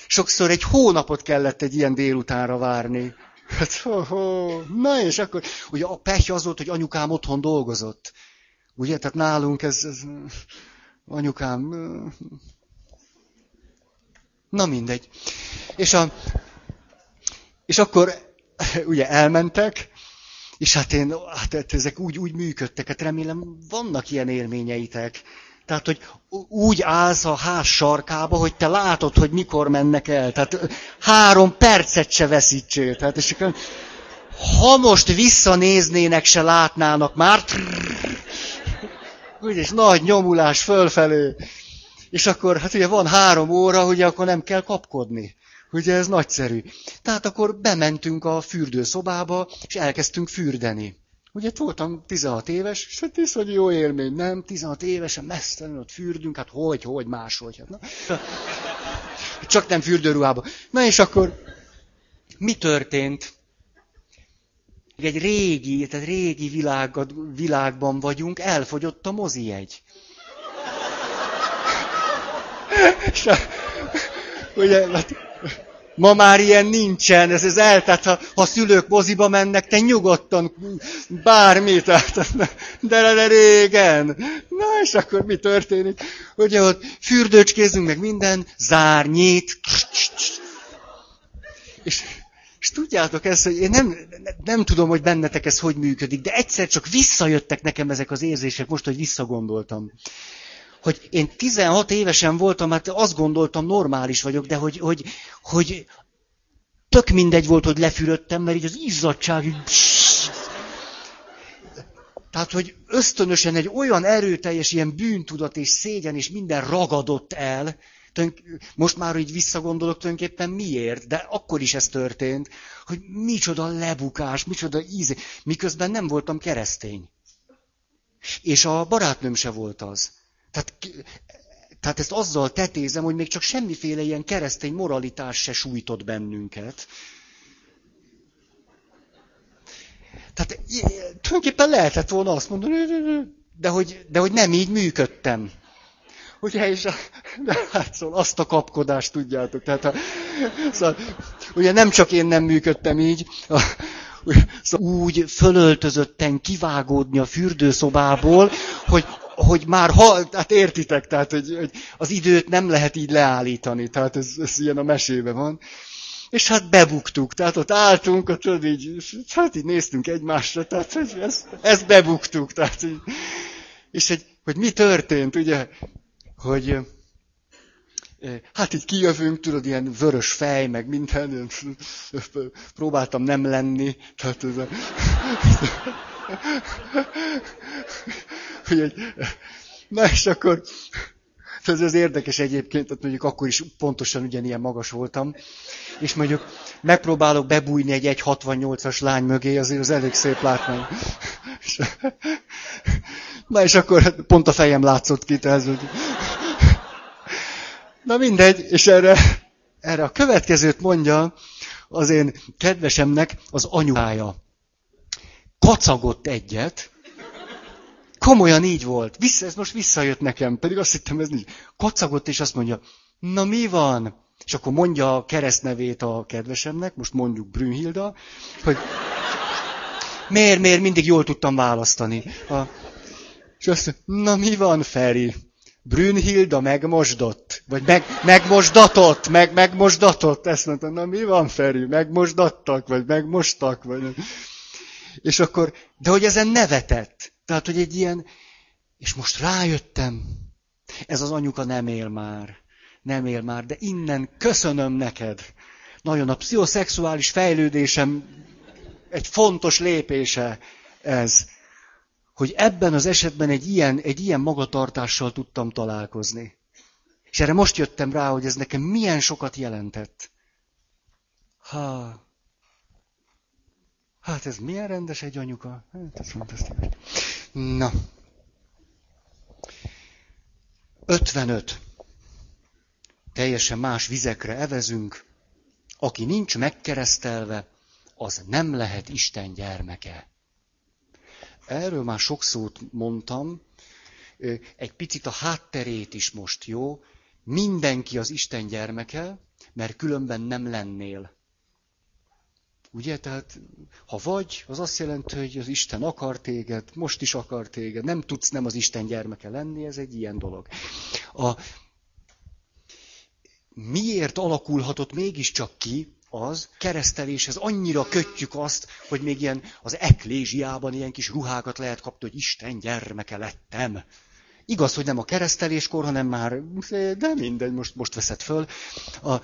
Sokszor egy hónapot kellett egy ilyen délutánra várni. Hát, ho, ho. Na és akkor, ugye a pehje az volt, hogy anyukám otthon dolgozott. Ugye, tehát nálunk ez, ez anyukám... Na mindegy. És, a, és akkor ugye elmentek, és hát én, hát ezek úgy, úgy működtek, hát remélem vannak ilyen élményeitek. Tehát, hogy úgy állsz a ház sarkába, hogy te látod, hogy mikor mennek el. Tehát három percet se veszítsél. Tehát, és akkor, ha most visszanéznének, se látnának már. Úgy, és nagy nyomulás fölfelé. És akkor, hát ugye van három óra, ugye akkor nem kell kapkodni. Ugye ez nagyszerű. Tehát akkor bementünk a fürdőszobába, és elkezdtünk fürdeni. Ugye voltam 16 éves, és hát hogy jó élmény, nem? 16 évesen mesztelenül ott fürdünk, hát hogy, hogy, máshogy. Hát, na. Csak nem fürdőruhába. Na és akkor mi történt? Egy régi, tehát régi világ, világban vagyunk, elfogyott a mozi egy. Ugye, hát Ma már ilyen nincsen, ez az el, tehát ha, ha szülők moziba mennek, te nyugodtan bármit, tehát, de, de régen. Na és akkor mi történik? Ugye ott fürdőcskézünk meg minden, zár, nyit, és, és tudjátok ezt, hogy én nem, nem tudom, hogy bennetek ez hogy működik, de egyszer csak visszajöttek nekem ezek az érzések, most, hogy visszagondoltam hogy én 16 évesen voltam, hát azt gondoltam, normális vagyok, de hogy, hogy, hogy tök mindegy volt, hogy lefürödtem, mert így az izzadság így... Tehát, hogy ösztönösen egy olyan erőteljes ilyen bűntudat és szégyen és minden ragadott el, most már így visszagondolok tulajdonképpen miért, de akkor is ez történt, hogy micsoda lebukás, micsoda íze, miközben nem voltam keresztény. És a barátnőm se volt az. Tehát, tehát ezt azzal tetézem, hogy még csak semmiféle ilyen keresztény moralitás se sújtott bennünket. Tehát tulajdonképpen lehetett volna azt mondani, de hogy, de hogy nem így működtem. Ugye, és a, de hát szóval azt a kapkodást tudjátok. Tehát a, szóval, ugye nem csak én nem működtem így, a, szóval úgy fölöltözötten kivágódni a fürdőszobából, hogy hogy már ha, hát értitek, tehát hogy, hogy az időt nem lehet így leállítani, tehát ez, ez ilyen a mesében van. És hát bebuktuk, tehát ott álltunk, ott tudod így, hát így néztünk egymásra, tehát hogy ezt, ezt bebuktuk, tehát így. És hogy, hogy mi történt, ugye, hogy hát így kijövünk, tudod, ilyen vörös fej, meg minden, próbáltam nem lenni, tehát ez a na és akkor, ez az érdekes egyébként, tehát mondjuk akkor is pontosan ugyanilyen magas voltam, és mondjuk megpróbálok bebújni egy 1,68-as lány mögé, azért az elég szép látmány. Na és akkor pont a fejem látszott ki, tehát... Na mindegy, és erre, erre a következőt mondja az én kedvesemnek az anyukája. Kacagott egyet, Komolyan így volt. Vissza, ez most visszajött nekem, pedig azt hittem, ez nincs. Kacagott, és azt mondja, na mi van? És akkor mondja a keresztnevét a kedvesemnek, most mondjuk Brünnhilda, hogy miért, miért, mindig jól tudtam választani. A, és azt mondja, na mi van, Feri? Brünnhilda megmosdott, vagy meg, megmosdatott, meg, megmosdatott. Ezt mondta, na mi van, Feri? Megmosdattak, vagy megmostak, vagy... És akkor, de hogy ezen nevetett. Tehát, hogy egy ilyen, és most rájöttem, ez az anyuka nem él már. Nem él már, de innen köszönöm neked. Nagyon a pszichoszexuális fejlődésem egy fontos lépése ez, hogy ebben az esetben egy ilyen, egy ilyen magatartással tudtam találkozni. És erre most jöttem rá, hogy ez nekem milyen sokat jelentett. Ha, Hát ez milyen rendes egy anyuka? Hát ez fantasztikus. Na. 55. Teljesen más vizekre evezünk. Aki nincs megkeresztelve, az nem lehet Isten gyermeke. Erről már sok szót mondtam. Egy picit a hátterét is most, jó? mindenki az Isten gyermeke, mert különben nem lennél. Ugye, tehát ha vagy, az azt jelenti, hogy az Isten akar téged, most is akar téged, nem tudsz nem az Isten gyermeke lenni, ez egy ilyen dolog. A, miért alakulhatott mégiscsak ki az kereszteléshez annyira kötjük azt, hogy még ilyen az eklésiában ilyen kis ruhákat lehet kapni, hogy Isten gyermeke lettem. Igaz, hogy nem a kereszteléskor, hanem már, de mindegy, most, most veszed föl. A,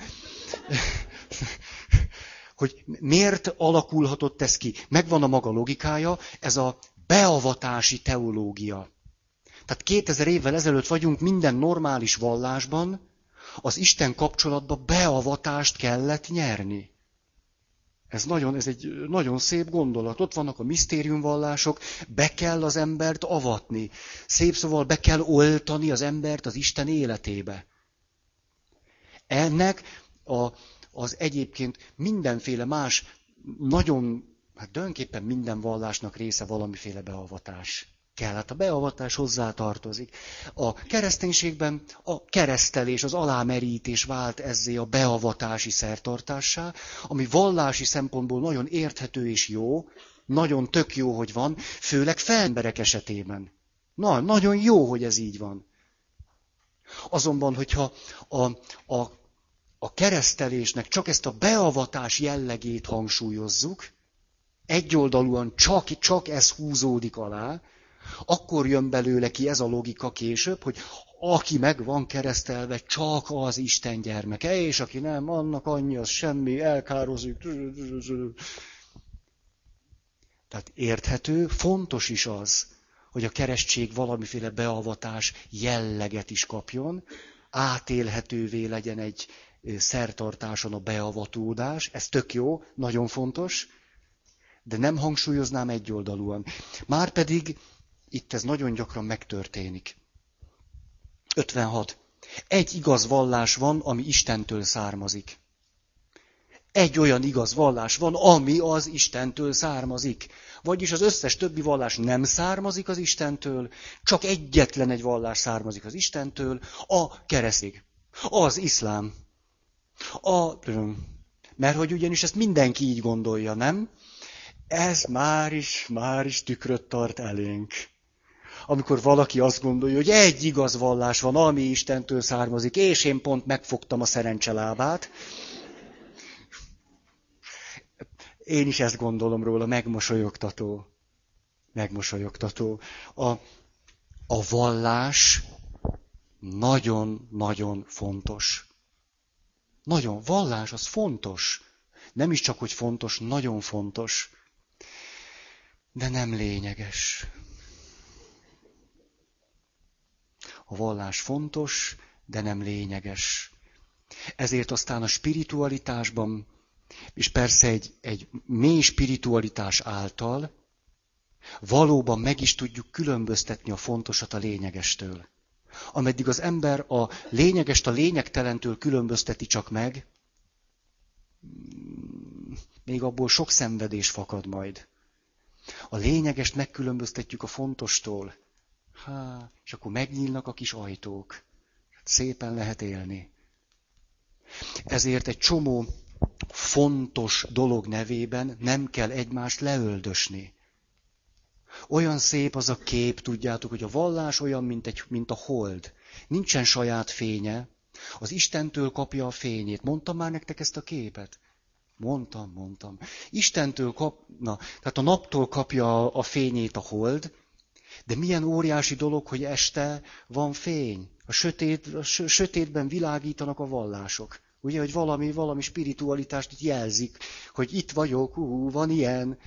hogy miért alakulhatott ez ki? Megvan a maga logikája, ez a beavatási teológia. Tehát 2000 évvel ezelőtt vagyunk minden normális vallásban, az Isten kapcsolatba beavatást kellett nyerni. Ez, nagyon, ez egy nagyon szép gondolat. Ott vannak a misztériumvallások, be kell az embert avatni. Szép szóval be kell oltani az embert az Isten életébe. Ennek a, az egyébként mindenféle más, nagyon, hát tulajdonképpen minden vallásnak része valamiféle beavatás kell. Hát a beavatás hozzá tartozik. A kereszténységben a keresztelés, az alámerítés vált ezzé a beavatási szertartássá, ami vallási szempontból nagyon érthető és jó, nagyon tök jó, hogy van, főleg felemberek esetében. Na, nagyon jó, hogy ez így van. Azonban, hogyha a, a, a keresztelésnek csak ezt a beavatás jellegét hangsúlyozzuk, egyoldalúan csak, csak ez húzódik alá, akkor jön belőle ki ez a logika később, hogy aki meg van keresztelve, csak az Isten gyermeke, és aki nem, annak annyi, az semmi, elkározik. Tehát érthető, fontos is az, hogy a keresztség valamiféle beavatás jelleget is kapjon, átélhetővé legyen egy szertartáson a beavatódás, ez tök jó, nagyon fontos, de nem hangsúlyoznám egyoldalúan. Márpedig itt ez nagyon gyakran megtörténik. 56. Egy igaz vallás van, ami Istentől származik. Egy olyan igaz vallás van, ami az Istentől származik. Vagyis az összes többi vallás nem származik az Istentől, csak egyetlen egy vallás származik az Istentől, a kereszték. Az iszlám. A... Mert hogy ugyanis ezt mindenki így gondolja, nem? Ez már is, már is tükröt tart elénk amikor valaki azt gondolja, hogy egy igaz vallás van, ami Istentől származik, és én pont megfogtam a szerencselábát. Én is ezt gondolom róla, megmosolyogtató. Megmosolyogtató. A, a vallás nagyon-nagyon fontos. Nagyon, vallás az fontos. Nem is csak, hogy fontos, nagyon fontos. De nem lényeges. A vallás fontos, de nem lényeges. Ezért aztán a spiritualitásban, és persze egy, egy mély spiritualitás által valóban meg is tudjuk különböztetni a fontosat a lényegestől. Ameddig az ember a lényegest a lényegtelentől különbözteti csak meg, még abból sok szenvedés fakad majd. A lényegest megkülönböztetjük a fontostól. Há, és akkor megnyílnak a kis ajtók. Szépen lehet élni. Ezért egy csomó fontos dolog nevében nem kell egymást leöldösni. Olyan szép az a kép, tudjátok, hogy a vallás olyan, mint, egy, mint a hold. Nincsen saját fénye, az Istentől kapja a fényét. Mondtam már nektek ezt a képet? Mondtam, mondtam. Istentől kap, na, tehát a naptól kapja a fényét a hold, de milyen óriási dolog, hogy este van fény. A, sötét, a sötétben világítanak a vallások. Ugye, hogy valami, valami spiritualitást itt jelzik, hogy itt vagyok, ú, van ilyen.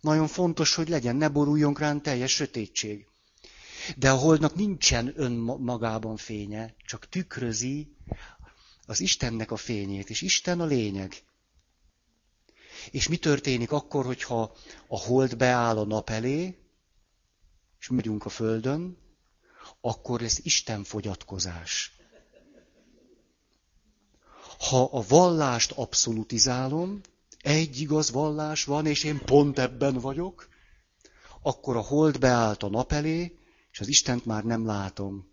Nagyon fontos, hogy legyen, ne boruljon rám teljes sötétség. De a holdnak nincsen önmagában fénye, csak tükrözi az Istennek a fényét, és Isten a lényeg. És mi történik akkor, hogyha a hold beáll a nap elé, és megyünk a földön, akkor ez Isten fogyatkozás. Ha a vallást abszolutizálom, egy igaz vallás van, és én pont ebben vagyok, akkor a hold beállt a nap elé, és az Istent már nem látom.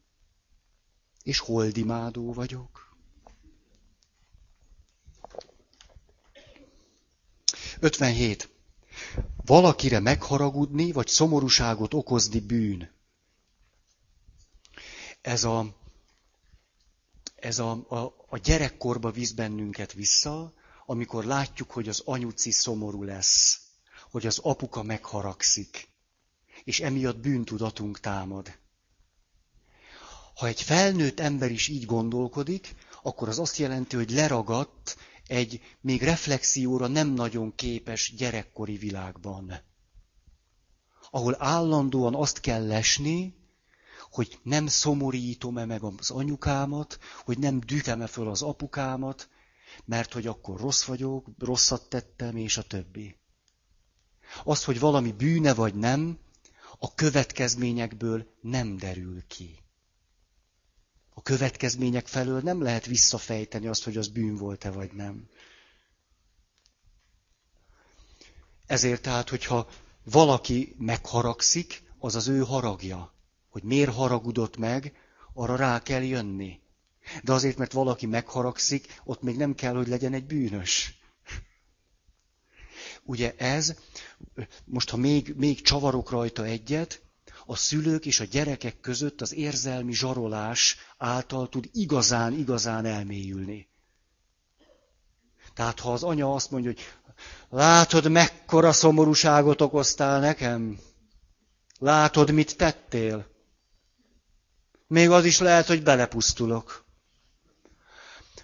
és holdimádó vagyok. 57. Valakire megharagudni, vagy szomorúságot okozni bűn. Ez a, ez a, a, a gyerekkorba visz bennünket vissza, amikor látjuk, hogy az anyuci szomorú lesz, hogy az apuka megharagszik, és emiatt bűntudatunk támad. Ha egy felnőtt ember is így gondolkodik, akkor az azt jelenti, hogy leragadt egy még reflexióra nem nagyon képes gyerekkori világban, ahol állandóan azt kell lesni, hogy nem szomorítom-e meg az anyukámat, hogy nem dütem-e föl az apukámat, mert hogy akkor rossz vagyok, rosszat tettem, és a többi. Az, hogy valami bűne vagy nem, a következményekből nem derül ki. A következmények felől nem lehet visszafejteni azt, hogy az bűn volt-e vagy nem. Ezért tehát, hogyha valaki megharagszik, az az ő haragja. Hogy miért haragudott meg, arra rá kell jönni. De azért, mert valaki megharagszik, ott még nem kell, hogy legyen egy bűnös. Ugye ez, most ha még, még csavarok rajta egyet, a szülők és a gyerekek között az érzelmi zsarolás által tud igazán, igazán elmélyülni. Tehát ha az anya azt mondja, hogy látod, mekkora szomorúságot okoztál nekem? Látod, mit tettél? Még az is lehet, hogy belepusztulok.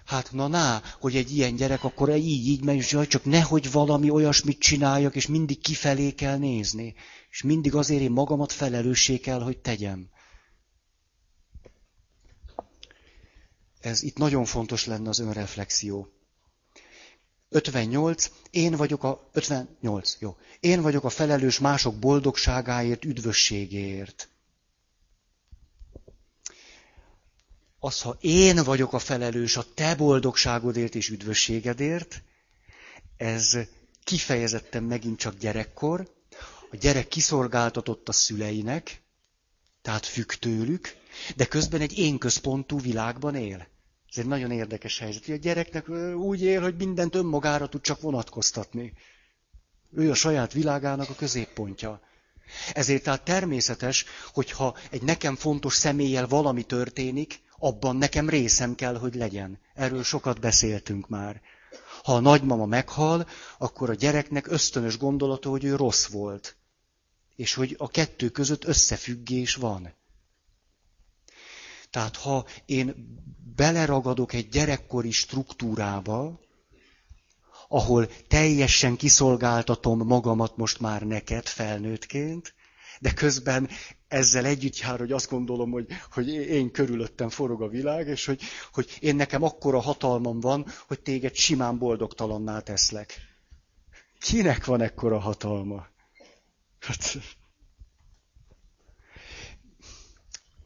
Hát na ná, hogy egy ilyen gyerek akkor így, így megy, és csak nehogy valami olyasmit csináljak, és mindig kifelé kell nézni. És mindig azért én magamat felelőssé kell, hogy tegyem. Ez itt nagyon fontos lenne az önreflexió. 58. Én vagyok a 58. Jó. Én vagyok a felelős mások boldogságáért, üdvösségéért. Az, ha én vagyok a felelős a te boldogságodért és üdvösségedért, ez kifejezetten megint csak gyerekkor, a gyerek kiszolgáltatott a szüleinek, tehát függ tőlük, de közben egy én központú világban él. Ez egy nagyon érdekes helyzet. A gyereknek úgy él, hogy mindent önmagára tud csak vonatkoztatni. Ő a saját világának a középpontja. Ezért tehát természetes, hogyha egy nekem fontos személlyel valami történik, abban nekem részem kell, hogy legyen. Erről sokat beszéltünk már. Ha a nagymama meghal, akkor a gyereknek ösztönös gondolata, hogy ő rossz volt. És hogy a kettő között összefüggés van. Tehát ha én beleragadok egy gyerekkori struktúrába, ahol teljesen kiszolgáltatom magamat most már neked felnőttként, de közben ezzel együtt jár, hogy azt gondolom, hogy, hogy én körülöttem forog a világ, és hogy, hogy én nekem akkora hatalmam van, hogy téged simán boldogtalanná teszlek. Kinek van ekkora hatalma? Hát...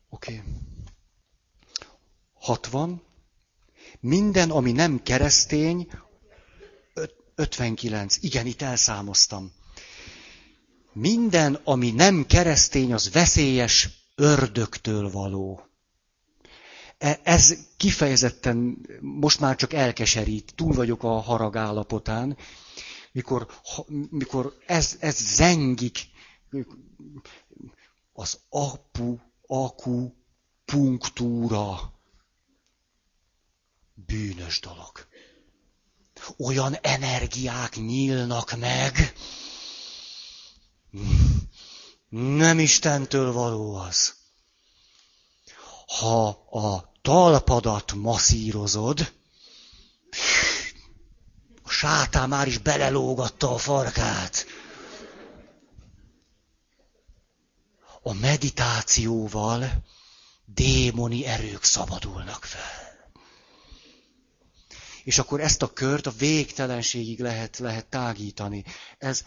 Oké. Okay. 60. Minden, ami nem keresztény, 59. Igen, itt elszámoztam. Minden, ami nem keresztény, az veszélyes ördögtől való. E, ez kifejezetten most már csak elkeserít, túl vagyok a harag állapotán, mikor, mikor ez, ez zengik, az apu, aku, punktúra bűnös dolog. Olyan energiák nyílnak meg, nem Istentől való az. Ha a talpadat masszírozod, a sátán már is belelógatta a farkát. A meditációval démoni erők szabadulnak fel. És akkor ezt a kört a végtelenségig lehet, lehet tágítani. Ez,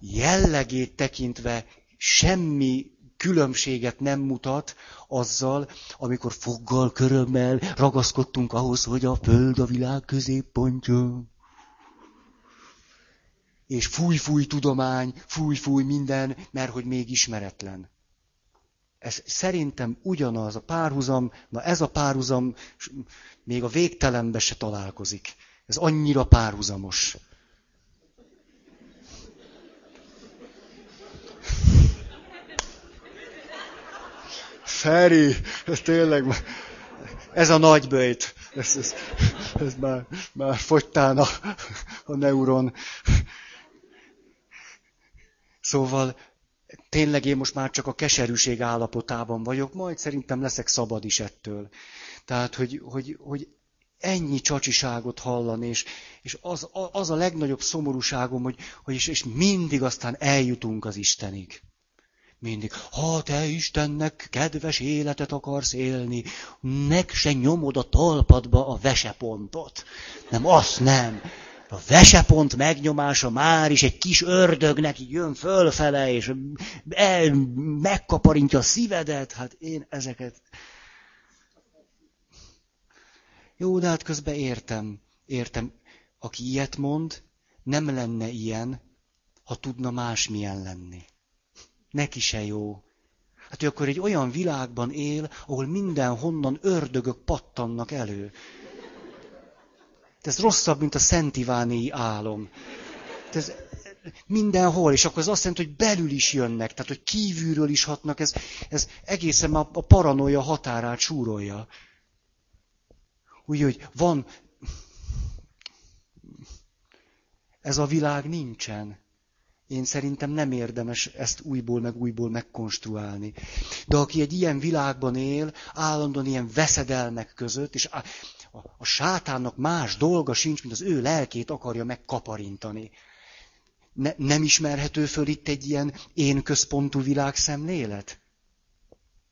jellegét tekintve semmi különbséget nem mutat azzal, amikor foggal, körömmel ragaszkodtunk ahhoz, hogy a Föld a világ középpontja. És fúj-fúj tudomány, fúj-fúj minden, mert hogy még ismeretlen. Ez szerintem ugyanaz a párhuzam, na ez a párhuzam még a végtelenbe se találkozik. Ez annyira párhuzamos. Feri, ez tényleg, ez a nagy bőjt. Ez, ez, ez már, már fogytán a, a neuron. Szóval tényleg én most már csak a keserűség állapotában vagyok, majd szerintem leszek szabad is ettől. Tehát, hogy, hogy, hogy ennyi csacsiságot hallani, és, és az, az a legnagyobb szomorúságom, hogy, hogy és, és mindig aztán eljutunk az Istenig. Mindig, ha te Istennek kedves életet akarsz élni, meg se nyomod a talpadba a vesepontot. Nem, azt nem. A vesepont megnyomása már is egy kis ördögnek jön fölfele, és el, megkaparintja a szívedet. Hát én ezeket... Jó, de hát közben értem, értem. Aki ilyet mond, nem lenne ilyen, ha tudna másmilyen lenni. Neki se jó. Hát ő akkor egy olyan világban él, ahol mindenhonnan ördögök pattannak elő. De ez rosszabb, mint a Szent Iváni álom. Ez mindenhol, és akkor ez azt jelenti, hogy belül is jönnek, tehát hogy kívülről is hatnak, ez, ez egészen a, a paranoia határát súrolja. Úgyhogy van, ez a világ nincsen. Én szerintem nem érdemes ezt újból meg újból megkonstruálni. De aki egy ilyen világban él, állandóan ilyen veszedelmek között, és a, a, sátánnak más dolga sincs, mint az ő lelkét akarja megkaparintani. Ne, nem ismerhető föl itt egy ilyen én központú világszemlélet?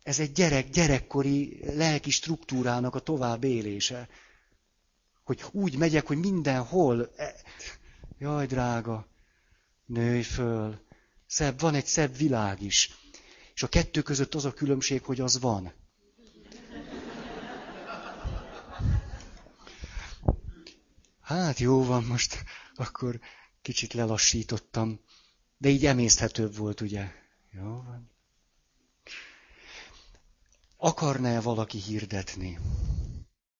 Ez egy gyerek, gyerekkori lelki struktúrának a tovább élése. Hogy úgy megyek, hogy mindenhol... E, jaj, drága, nőj föl. Szebb, van egy szebb világ is. És a kettő között az a különbség, hogy az van. Hát jó van, most akkor kicsit lelassítottam. De így emészthetőbb volt, ugye? Jó van. Akarná -e valaki hirdetni?